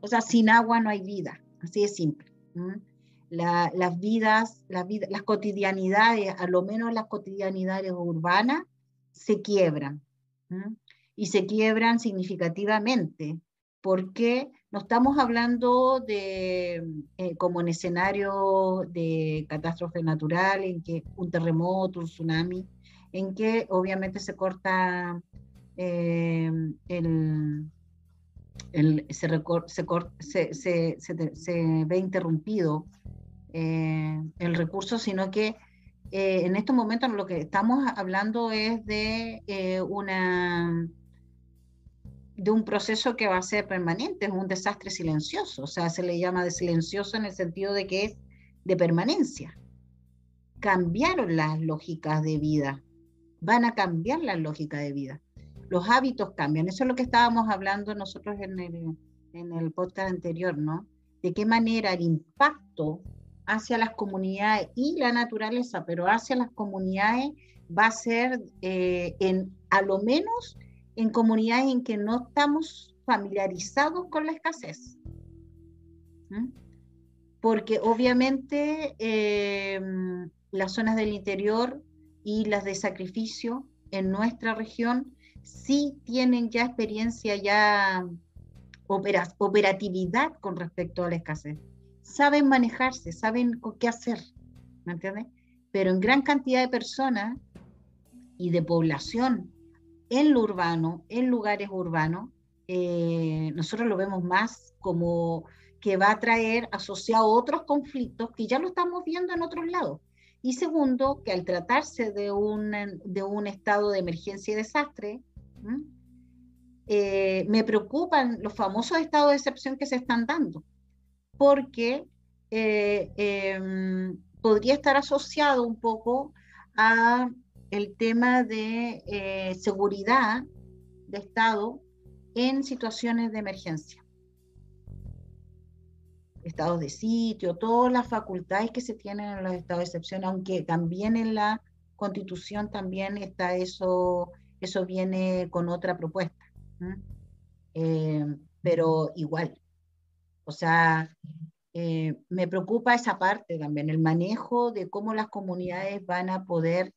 o sea, sin agua no hay vida, así de simple las vidas, las las cotidianidades, a lo menos las cotidianidades urbanas, se quiebran. Y se quiebran significativamente, porque no estamos hablando de, eh, como en escenario de catástrofe natural, en que un terremoto, un tsunami, en que obviamente se corta el, se, ve interrumpido eh, el recurso, sino que eh, en estos momentos lo que estamos hablando es de una de un proceso que va a ser permanente, es un desastre silencioso, o sea, se le llama de silencioso en el sentido de que es de permanencia. Cambiaron las lógicas de vida, van a cambiar las lógicas de vida. Los hábitos cambian, eso es lo que estábamos hablando nosotros en el, en el podcast anterior, ¿no? De qué manera el impacto hacia las comunidades y la naturaleza, pero hacia las comunidades va a ser eh, en, a lo menos en comunidades en que no estamos familiarizados con la escasez. Porque obviamente em, las zonas del interior y las de sacrificio en nuestra región sí tienen ya experiencia, ya operatividad con respecto a la escasez saben manejarse, saben qué hacer, ¿me entiendes? Pero en gran cantidad de personas y de población en lo urbano, en lugares urbanos, eh, nosotros lo vemos más como que va a traer asociado otros conflictos que ya lo estamos viendo en otros lados. Y segundo, que al tratarse de un, de un estado de emergencia y desastre, eh, me preocupan los famosos estados de excepción que se están dando porque eh, em, podría estar asociado un poco a el tema de eh, seguridad de Estado en situaciones de emergencia. Estados de sitio, todas las facultades que se tienen en los estados de excepción, aunque también en la constitución también está eso, eso viene con otra propuesta. Eh, pero igual, o sea, eh, me preocupa esa parte también, el manejo de cómo las comunidades van a poder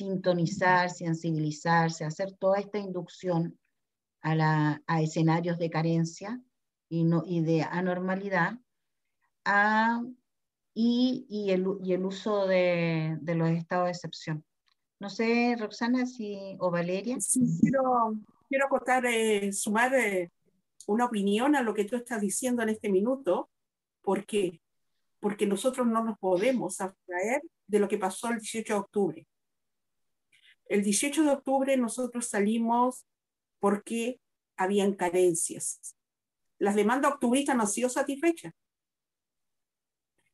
sintonizar, sensibilizarse, hacer toda esta inducción a, la, a escenarios de carencia y, no, y de anormalidad, a y, el, uso de, los estados de excepción. No sé, Roxana si, o Valeria. Sí, quiero, quiero acotar, eh, sumar eh, una opinión a lo que tú estás diciendo en este minuto, porque porque nosotros no nos podemos abstraer de lo que pasó el 18 de octubre. El 18 de octubre nosotros salimos porque habían carencias. Las demandas octubristas no han sido satisfechas.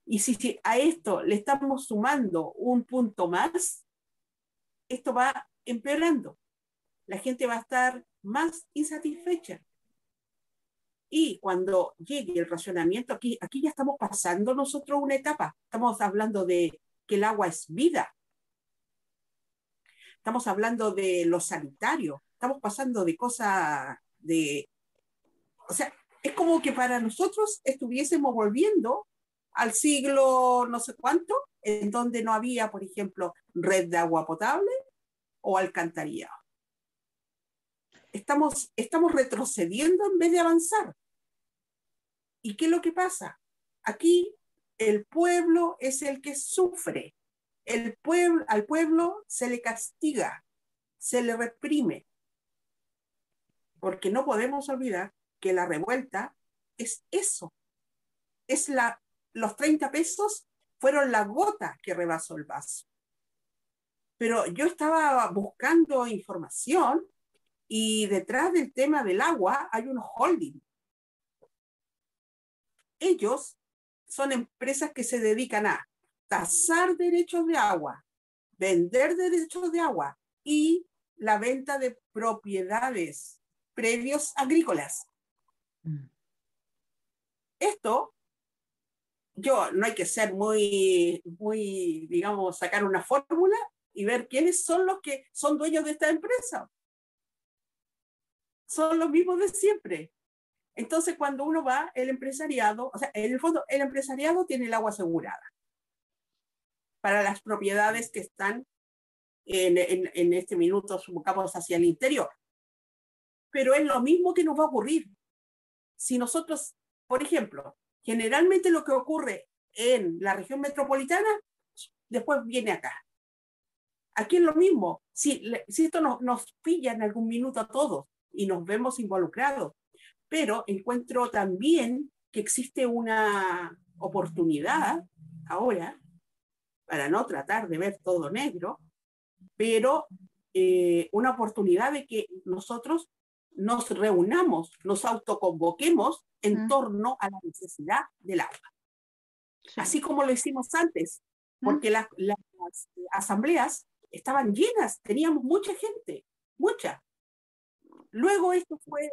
Y si, a esto le estamos sumando un punto más, esto va empeorando. La gente va a estar más insatisfecha. Y cuando llegue el racionamiento, aquí, aquí ya estamos pasando nosotros una etapa. Estamos hablando de que el agua es vida. Estamos hablando de lo sanitario. Estamos pasando de cosas de... O sea, es como que para nosotros estuviésemos volviendo al siglo no sé cuánto, en donde no había, por ejemplo, red de agua potable o alcantarillado estamos, estamos retrocediendo en vez de avanzar. ¿Y qué es lo que pasa? Aquí el pueblo es el que sufre. El pueblo, al pueblo se le castiga, se le reprime. Porque no podemos olvidar que la revuelta es eso. Es la, los 30 pesos fueron la gota que rebasó el vaso. Pero yo estaba buscando información y detrás del tema del agua hay unos holding. Ellos son empresas que se dedican a tasar derechos de agua, vender derechos de agua y la venta de propiedades, predios agrícolas. Mm. Esto, yo no hay que ser muy, muy, digamos, sacar una fórmula y ver quiénes son los que son dueños de esta empresa son los mismos de siempre. Entonces, cuando uno va, el empresariado, o sea, en el fondo, el empresariado tiene el agua asegurada para las propiedades que están en, en, este minuto, supongamos, hacia el interior. Pero es lo mismo que nos va a ocurrir. Si nosotros, por ejemplo, generalmente lo que ocurre en la región metropolitana, después viene acá. Aquí es lo mismo. Si, si esto nos, nos pilla en algún minuto a todos, y nos vemos involucrados. Pero encuentro también que existe una oportunidad ahora para no tratar de ver todo negro, pero eh, una oportunidad de que nosotros nos reunamos, nos autoconvoquemos en torno a la necesidad del agua. Así como lo hicimos antes, porque las asambleas estaban llenas, teníamos mucha gente, mucha. Luego esto fue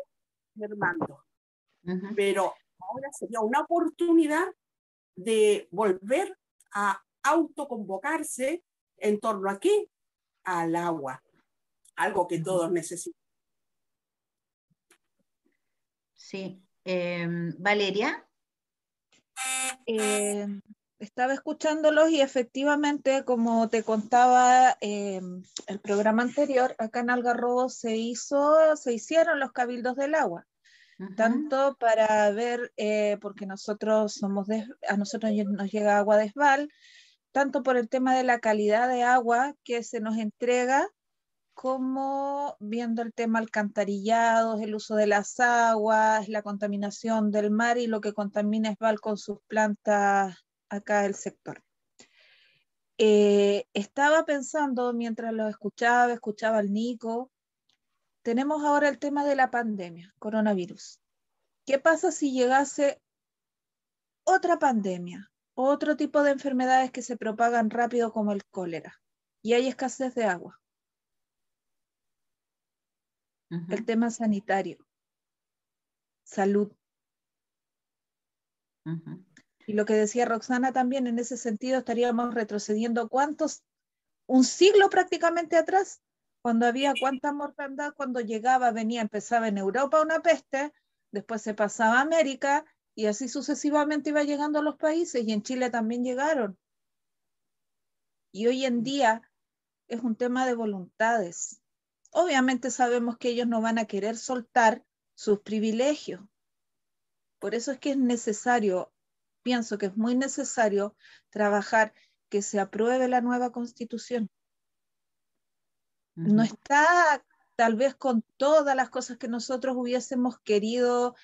mermando, pero ahora sería una oportunidad de volver a autoconvocarse en torno a qué? Al agua, algo que todos necesitan. Sí. Em, Valeria. Eh, estaba escuchándolos y efectivamente, como te contaba eh, el programa anterior, acá en Algarrobo se hizo, se hicieron los cabildos del agua, tanto para ver, eh, porque nosotros somos a nosotros nos llega agua de Esval, tanto por el tema de la calidad de agua que se nos entrega, como viendo el tema alcantarillados, el uso de las aguas, la contaminación del mar y lo que contamina Esval con sus plantas acá el sector. Eh, estaba pensando mientras lo escuchaba, escuchaba al Nico, tenemos ahora el tema de la pandemia, coronavirus. ¿Qué pasa si llegase otra pandemia, otro tipo de enfermedades que se propagan rápido como el cólera y hay escasez de agua? El tema sanitario, salud. Y lo que decía Roxana también, en ese sentido estaríamos retrocediendo cuántos, un siglo prácticamente atrás, cuando había cuánta mortandad, cuando llegaba, venía, empezaba en Europa una peste, después se pasaba a América y así sucesivamente iba llegando a los países y en Chile también llegaron. Y hoy en día es un tema de voluntades. Obviamente sabemos que ellos no van a querer soltar sus privilegios. Por eso es que es necesario pienso que es muy necesario trabajar que se apruebe la nueva constitución. No está tal vez con todas las cosas que nosotros hubiésemos querido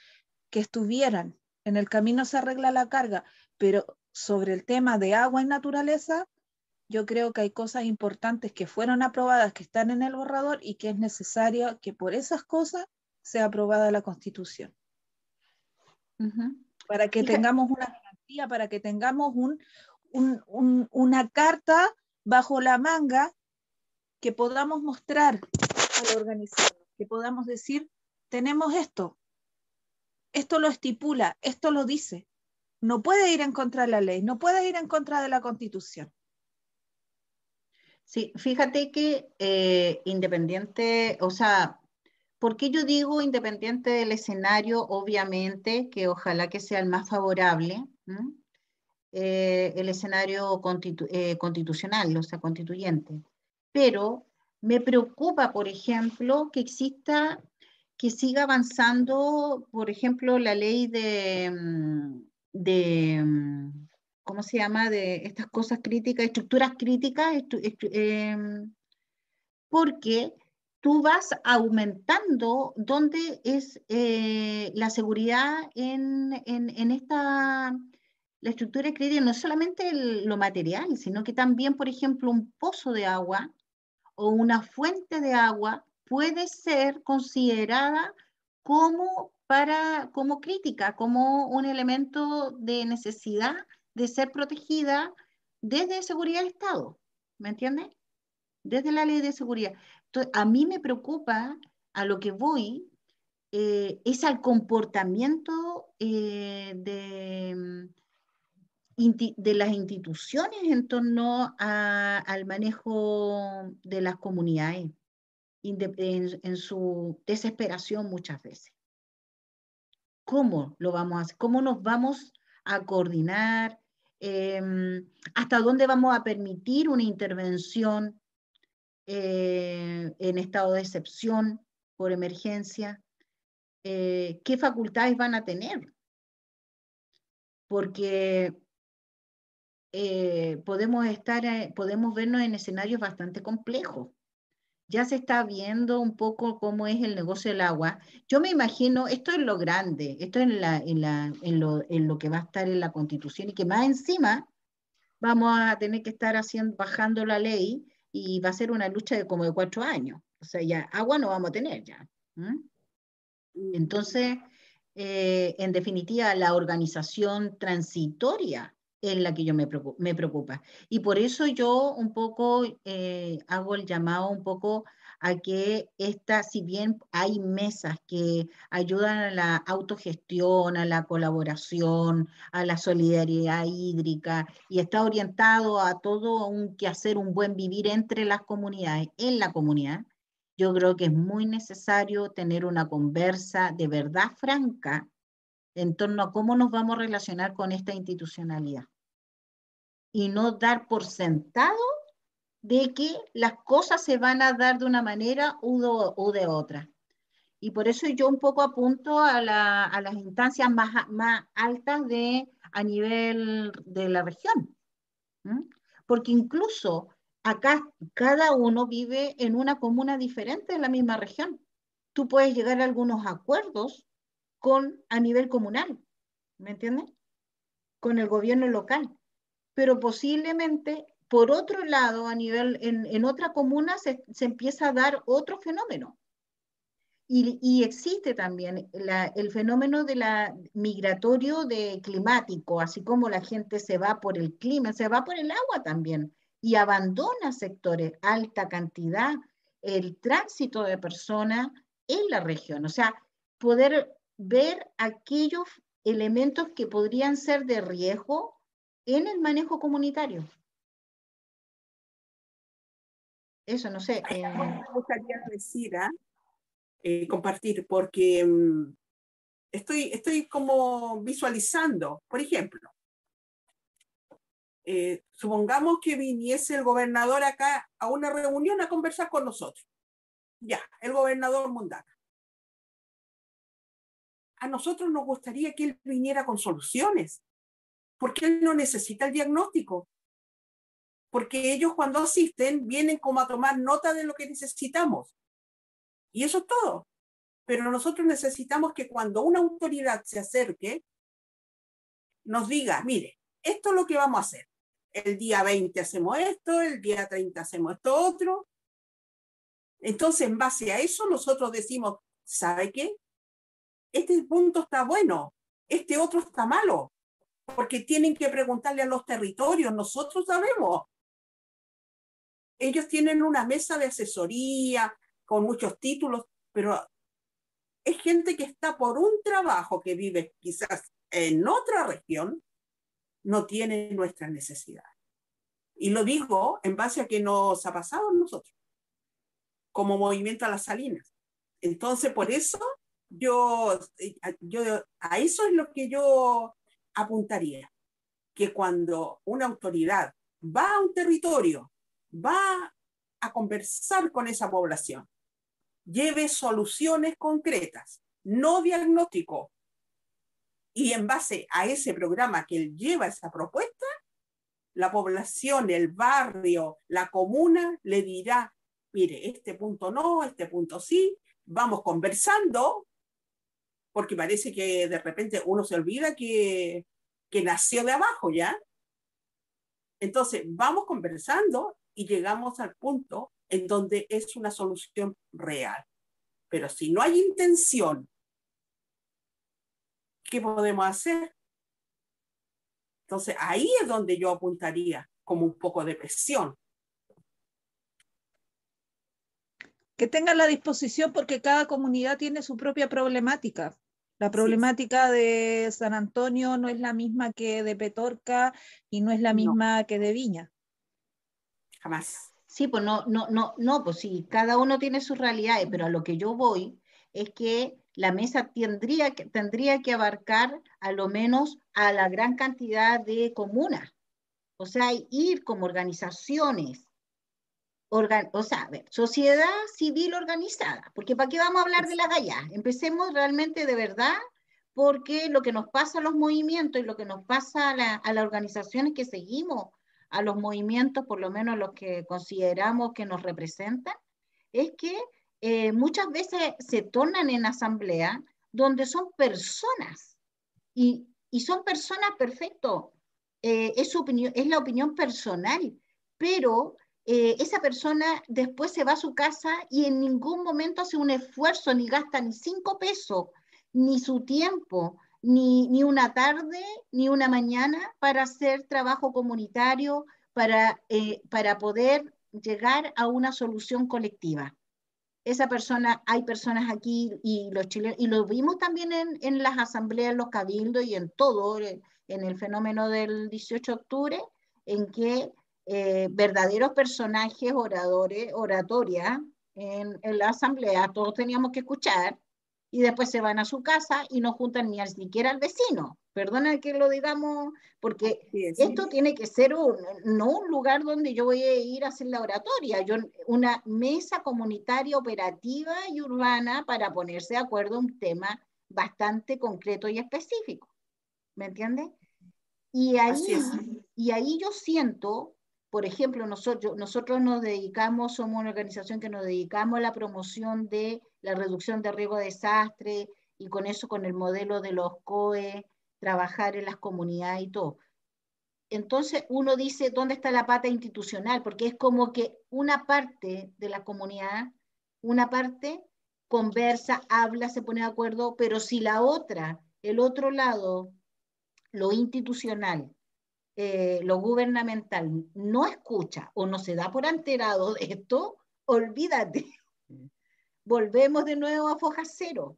que estuvieran. En el camino se arregla la carga, pero sobre el tema de agua y naturaleza, yo creo que hay cosas importantes que fueron aprobadas, que están en el borrador y que es necesario que por esas cosas sea aprobada la constitución. Para que tengamos una garantía, para que tengamos una carta bajo la manga que podamos mostrar al organizador, que podamos decir, tenemos esto, esto lo estipula, esto lo dice. No puede ir en contra de la ley, no puede ir en contra de la constitución. Sí, fíjate que eh, independiente, o sea, ¿por qué yo digo independiente del escenario? Obviamente que ojalá que sea el más favorable, eh, el escenario eh, constitucional, o sea, constituyente. Pero me preocupa, por ejemplo, que exista, que siga avanzando, por ejemplo, la ley de, mm, de mm, ¿cómo se llama? De estas cosas críticas, estructuras críticas, em, porque tú vas aumentando dónde es eh, la seguridad en, en, esta, la estructura crítica, no solamente lo material, sino que también, por ejemplo, un pozo de agua o una fuente de agua puede ser considerada como, para, como crítica, como un elemento de necesidad de ser protegida desde seguridad del Estado, ¿me entiendes? Desde la ley de seguridad. Entonces, a mí me preocupa, a lo que voy, eh, es al comportamiento eh, de, de las instituciones en torno al manejo de las comunidades, en, su desesperación muchas veces. ¿Cómo lo vamos a hacer? ¿Cómo nos vamos a coordinar? Em, ¿Hasta dónde vamos a permitir una intervención eh, en estado de excepción por emergencia? Eh, ¿Qué facultades van a tener? Porque eh, podemos, estar, podemos vernos en escenarios bastante complejos. Ya se está viendo un poco cómo es el negocio del agua. Yo me imagino, esto es lo grande, esto es lo que va a estar en la constitución y que más encima vamos a tener que estar haciendo, bajando la ley y va a ser una lucha de como de cuatro años. O sea, ya agua no vamos a tener ya. Entonces, eh, en definitiva, la organización transitoria es la que yo me preocupa, me preocupa. Y por eso yo un poco eh, hago el llamado un poco a que esta, si bien hay mesas que ayudan a la autogestión, a la colaboración, a la solidaridad hídrica, y está orientado a todo un hacer un buen vivir entre las comunidades, en la comunidad, yo creo que es muy necesario tener una conversa de verdad franca en torno a cómo nos vamos a relacionar con esta institucionalidad. Y no dar por sentado de que las cosas se van a dar de una manera o de otra. Y por eso yo un poco apunto a, las instancias más, más altas de, a nivel de la región. Porque incluso acá cada uno vive en una comuna diferente de la misma región. Tú puedes llegar a algunos acuerdos con, a nivel comunal, ¿me entiendes? Con el gobierno local. Pero posiblemente, por otro lado, a nivel, en, en otra comuna se, se, empieza a dar otro fenómeno. Y, y existe también la, el fenómeno de la migratorio de climático, así como la gente se va por el clima, se va por el agua también y abandona sectores, alta cantidad, el tránsito de personas en la región. O sea, poder ver aquellos elementos que podrían ser de riesgo en el manejo comunitario. Eso, no sé. Eh... Me gustaría decir, ¿ah? eh, compartir, porque um, estoy, estoy como visualizando, por ejemplo, eh, supongamos que viniese el gobernador acá a una reunión a conversar con nosotros. Ya, el gobernador Mundaca a nosotros nos gustaría que él viniera con soluciones, porque él no necesita el diagnóstico. Porque ellos cuando asisten vienen como a tomar nota de lo que necesitamos. Y eso es todo. Pero nosotros necesitamos que cuando una autoridad se acerque, nos diga, mire, esto es lo que vamos a hacer. El día 20 hacemos esto, el día 30 hacemos esto otro. Entonces, en base a eso, nosotros decimos, ¿sabe qué? Este punto está bueno, este otro está malo, porque tienen que preguntarle a los territorios, nosotros sabemos. Ellos tienen una mesa de asesoría con muchos títulos, pero es gente que está por un trabajo que vive quizás en otra región, no tiene nuestras necesidades. Y lo digo en base a que nos ha pasado a nosotros, como movimiento a las salinas. Entonces, por eso yo, yo, a eso es lo que yo apuntaría, que cuando una autoridad va a un territorio, va a conversar con esa población, lleve soluciones concretas, no diagnóstico, y en base a ese programa que él lleva esa propuesta, la población, el barrio, la comuna le dirá, mire, este punto no, este punto sí, vamos conversando, porque parece que de repente uno se olvida que, que nació de abajo, ¿ya? Entonces, vamos conversando y llegamos al punto en donde es una solución real. Pero si no hay intención ¿qué podemos hacer? Entonces ahí es donde yo apuntaría como un poco de presión. Que tengan la disposición porque cada comunidad tiene su propia problemática. La problemática de San Antonio no es la misma que de Petorca y no es la misma que de Viña. Jamás. Sí, pues no, no, no, no, pues sí, cada uno tiene sus realidades, pero a lo que yo voy es que la mesa tendría que, tendría que abarcar a lo menos a la gran cantidad de comunas. O sea, ir como organizaciones, o sea, sociedad civil organizada, porque ¿para qué vamos a hablar de la gallas? Empecemos realmente de verdad, porque lo que nos pasa a los movimientos y lo que nos pasa a, a las organizaciones que seguimos, a los movimientos, por lo menos los que consideramos que nos representan, es que eh, muchas veces se tornan en asamblea donde son personas y, son personas perfecto, eh, es, opinión, es la opinión personal, pero eh, esa persona después se va a su casa y en ningún momento hace un esfuerzo ni gasta ni cinco pesos, ni su tiempo, ni, ni una tarde, ni una mañana para hacer trabajo comunitario, para, para poder llegar a una solución colectiva. Esa persona, hay personas aquí y los chilenos, y lo vimos también en, en las asambleas, los cabildos y en todo, eh, en el fenómeno del 18 de octubre, en que eh, verdaderos personajes, oradores, oratoria, en, en, la asamblea, todos teníamos que escuchar, y después se van a su casa y no juntan ni siquiera al vecino. Perdona que lo digamos, porque esto tiene que ser un, no un lugar donde yo voy a ir a hacer la oratoria, yo, una mesa comunitaria operativa y urbana para ponerse de acuerdo en un tema bastante concreto y específico. ¿Me entiendes? Y ahí, y ahí yo siento, por ejemplo, nosotros, nosotros nos dedicamos, somos una organización que nos dedicamos a la promoción de la reducción de riesgo de desastre y con eso, con el modelo de los COE, trabajar en las comunidades y todo. Entonces uno dice, ¿dónde está la pata institucional? Porque es como que una parte de la comunidad, una parte conversa, habla, se pone de acuerdo, pero si la otra, el otro lado, lo institucional, eh, lo gubernamental, no escucha o no se da por enterado de esto, olvídate. Volvemos de nuevo a foja cero.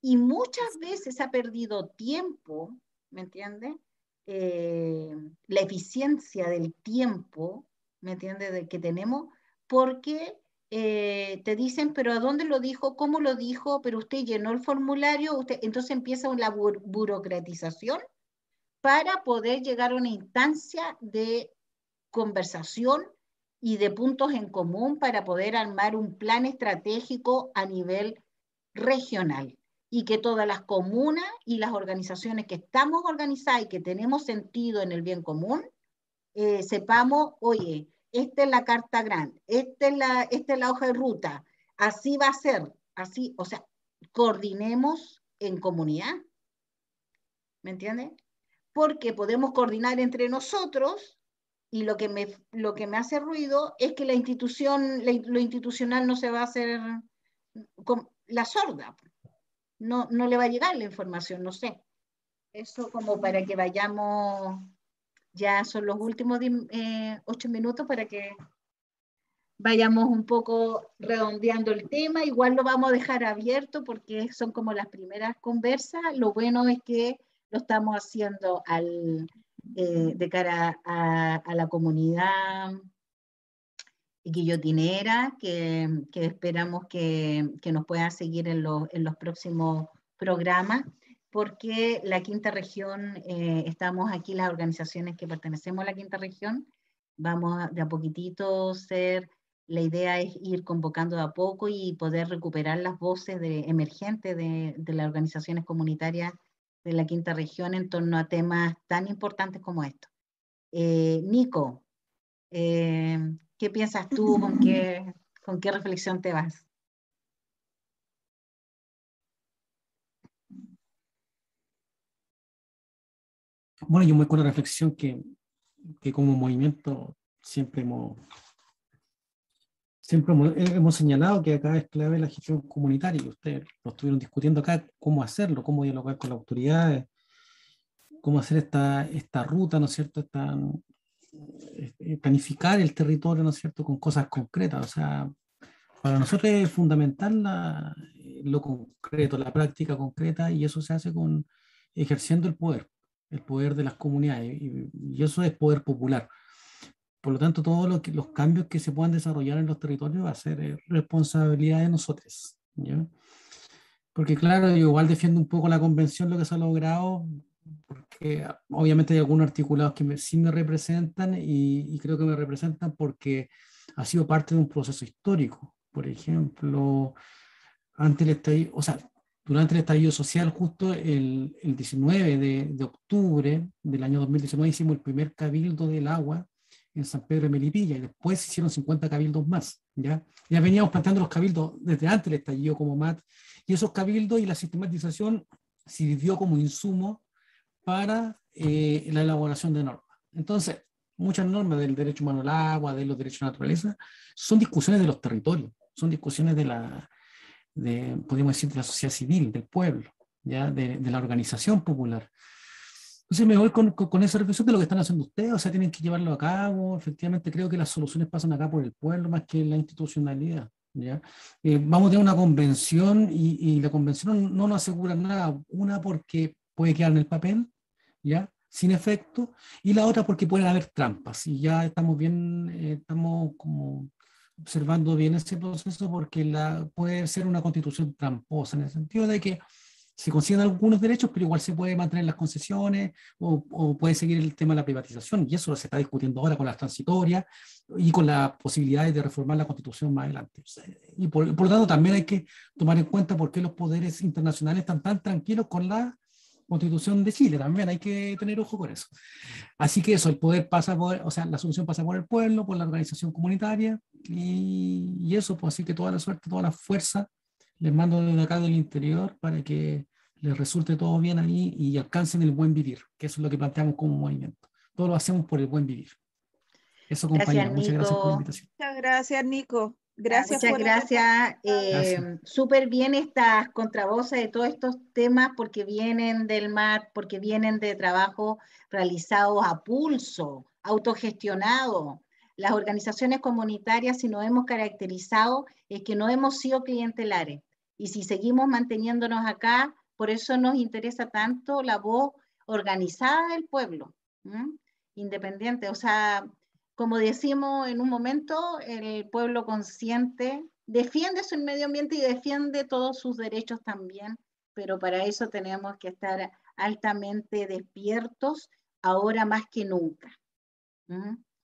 Y muchas veces ha perdido tiempo, ¿me entiendes? Eh, la eficiencia del tiempo, ¿me entiendes? De que tenemos, porque eh, te dicen, pero ¿a dónde lo dijo? ¿Cómo lo dijo? Pero usted llenó el formulario, usted, entonces empieza una burocratización para poder llegar a una instancia de conversación y de puntos en común para poder armar un plan estratégico a nivel regional. y que todas las comunas y las organizaciones que estamos organizadas y que tenemos sentido en el bien común, eh, sepamos, oye, esta es la carta grande, esta es la, esta es la hoja de ruta, así va a ser, así, o sea, coordinemos en comunidad. ¿Me entiendes? Porque podemos coordinar entre nosotros y lo que me, lo que me hace ruido es que la institución, lo institucional no se va a hacer con la sorda no, no le va a llegar la información, no sé. Eso como para que vayamos, ya son los últimos eh, ocho minutos para que vayamos un poco redondeando el tema. Igual lo vamos a dejar abierto porque son como las primeras conversas. Lo bueno es que lo estamos haciendo al, eh, de cara a, la comunidad guillotinera que, que esperamos que, que, nos pueda seguir en, en, los próximos programas, porque la quinta región, eh, estamos aquí las organizaciones que pertenecemos a la quinta región, vamos de a poquitito ser, la idea es ir convocando de a poco y poder recuperar las voces de, emergentes de, de las organizaciones comunitarias de la quinta región en torno a temas tan importantes como estos. Eh, Nico, eh, ¿Qué piensas tú? ¿Con qué, con qué reflexión te vas? Bueno, yo me con la reflexión que, que como movimiento siempre hemos, siempre hemos, señalado que acá es clave la gestión comunitaria y ustedes lo estuvieron discutiendo acá, cómo hacerlo, cómo dialogar con las autoridades, cómo hacer esta, esta ruta, ¿no es cierto?, esta, eh, planificar el territorio, ¿no es cierto?, con cosas concretas. O sea, para nosotros es fundamental la, lo concreto, la práctica concreta, y eso se hace con ejerciendo el poder, el poder de las comunidades, y, eso es poder popular. Por lo tanto, todos lo los cambios que se puedan desarrollar en los territorios va a ser eh, responsabilidad de nosotros. ¿ya? Porque claro, yo igual defiendo un poco la convención, lo que se ha logrado, porque obviamente hay algunos articulados que sí me representan y, creo que me representan porque ha sido parte de un proceso histórico. Por ejemplo, ante el estallido, o sea, durante el estallido social, justo el, el 19 de, de, octubre del año 2019 hicimos el primer cabildo del agua en San Pedro de Melipilla y después se hicieron 50 cabildos más. ¿ya? ya veníamos planteando los cabildos desde antes del estallido como MAT y esos cabildos y la sistematización sirvió como insumo para eh, la elaboración de normas. Entonces, muchas normas del derecho humano al agua, de los derechos a la naturaleza, son discusiones de los territorios, son discusiones de la, de, podríamos decir, de la sociedad civil, del pueblo, ¿ya? De, de la organización popular. Entonces me voy con, con, esa reflexión de lo que están haciendo ustedes, o sea, tienen que llevarlo a cabo. Efectivamente, creo que las soluciones pasan acá por el pueblo más que la institucionalidad. ¿ya? Eh, vamos a tener una convención y, y, la convención no nos asegura nada. Una porque puede quedar en el papel, ¿ya? Sin efecto, y la otra porque pueden haber trampas, y ya estamos bien, eh, estamos como observando bien ese proceso porque la, puede ser una constitución tramposa, en el sentido de que se consiguen algunos derechos, pero igual se puede mantener las concesiones o, o, puede seguir el tema de la privatización, y eso se está discutiendo ahora con las transitorias y con las posibilidades de reformar la constitución más adelante. Y por, por, lo tanto, también hay que tomar en cuenta por qué los poderes internacionales están tan tranquilos con la constitución de Chile, también hay que tener ojo con eso. Así que eso, el poder pasa por, o sea, la solución pasa por el pueblo, por la organización comunitaria, y, y eso, pues así que toda la suerte, toda la fuerza, les mando desde acá del interior para que les resulte todo bien ahí y alcancen el buen vivir, que eso es lo que planteamos como movimiento. Todo lo hacemos por el buen vivir. Eso, compañero, muchas gracias por la invitación. Muchas gracias, Nico. Gracias. Muchas gracias. Eh, Súper bien estas contravoces de todos estos temas porque vienen del MAT, porque vienen de trabajo realizados a pulso, autogestionado. Las organizaciones comunitarias, si nos hemos caracterizado, es que no hemos sido clientelares. Y si seguimos manteniéndonos acá, por eso nos interesa tanto la voz organizada del pueblo, independiente. O sea, como decimos en un momento, el pueblo consciente defiende su medio ambiente y defiende todos sus derechos también, pero para eso tenemos que estar altamente despiertos ahora más que nunca.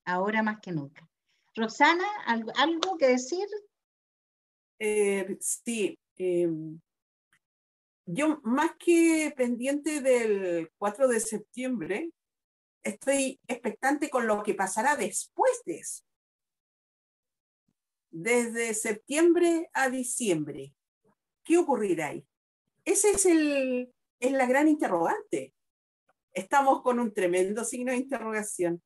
Ahora más que nunca. Roxana, ¿algo, que decir? Eh, sí. Em, yo más que pendiente del 4 de septiembre, estoy expectante con lo que pasará después de eso. Desde septiembre a diciembre, ¿qué ocurrirá ahí? Ese es el, es la gran interrogante. Estamos con un tremendo signo de interrogación.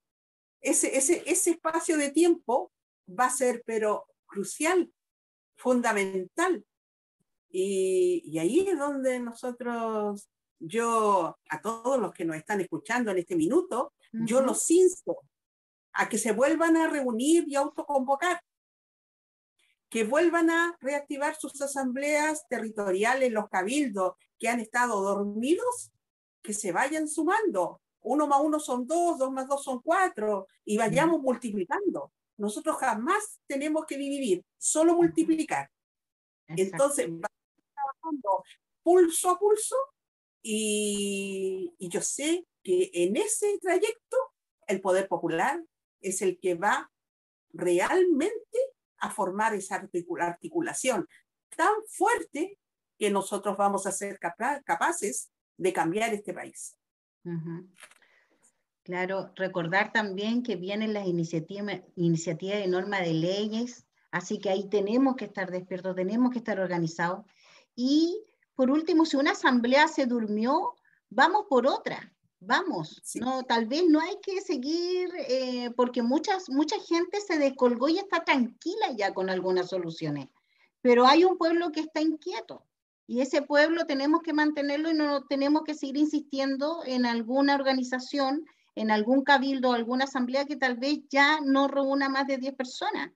Ese, ese, ese espacio de tiempo va a ser, pero crucial, fundamental. Y, y ahí es donde nosotros, yo, a todos los que nos están escuchando en este minuto, yo los insto a que se vuelvan a reunir y autoconvocar, que vuelvan a reactivar sus asambleas territoriales, los cabildos que han estado dormidos, que se vayan sumando. Uno más uno son dos, dos más dos son cuatro, y vayamos multiplicando. Nosotros jamás tenemos que dividir, solo multiplicar. Entonces, vamos pulso a pulso, y, yo sé que en ese trayecto el poder popular es el que va realmente a formar esa articulación tan fuerte que nosotros vamos a ser capaces de cambiar este país. Claro, recordar también que vienen las iniciativas de norma de leyes, así que ahí tenemos que estar despiertos, tenemos que estar organizados. Y por último, si una asamblea se durmió, vamos por otra, vamos. No, tal vez no hay que seguir, eh, porque muchas, mucha gente se descolgó y está tranquila ya con algunas soluciones, pero hay un pueblo que está inquieto. Y ese pueblo tenemos que mantenerlo y no tenemos que seguir insistiendo en alguna organización, en algún cabildo, alguna asamblea que tal vez ya no reúna más de 10 personas.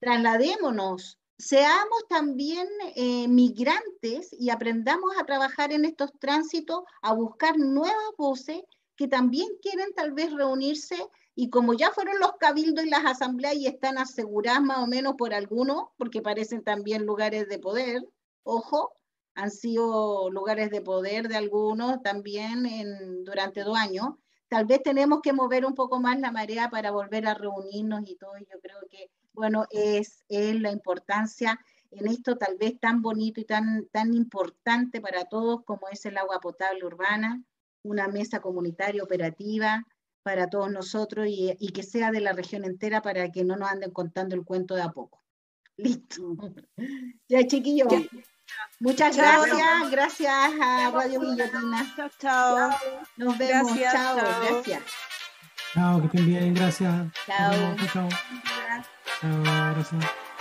Trasladémonos, seamos también eh, migrantes y aprendamos a trabajar en estos tránsitos, a buscar nuevas voces que también quieren tal vez reunirse y como ya fueron los cabildos y las asambleas y están aseguradas más o menos por algunos, porque parecen también lugares de poder, ojo, han sido lugares de poder de algunos también en, durante dos años. Tal vez tenemos que mover un poco más la marea para volver a reunirnos y todo. Yo creo que, bueno, es, es la importancia en esto tal vez tan bonito y tan, tan importante para todos como es el agua potable urbana, una mesa comunitaria operativa para todos nosotros y, y que sea de la región entera para que no nos anden contando el cuento de a poco. Listo. Ya, chiquillos. Muchas gracias, gracias a Radio Guillotina. Chao, chao. Nos vemos. chao, gracias. Chao, que estén bien, gracias. Chao. Chao, chao. Chao, gracias.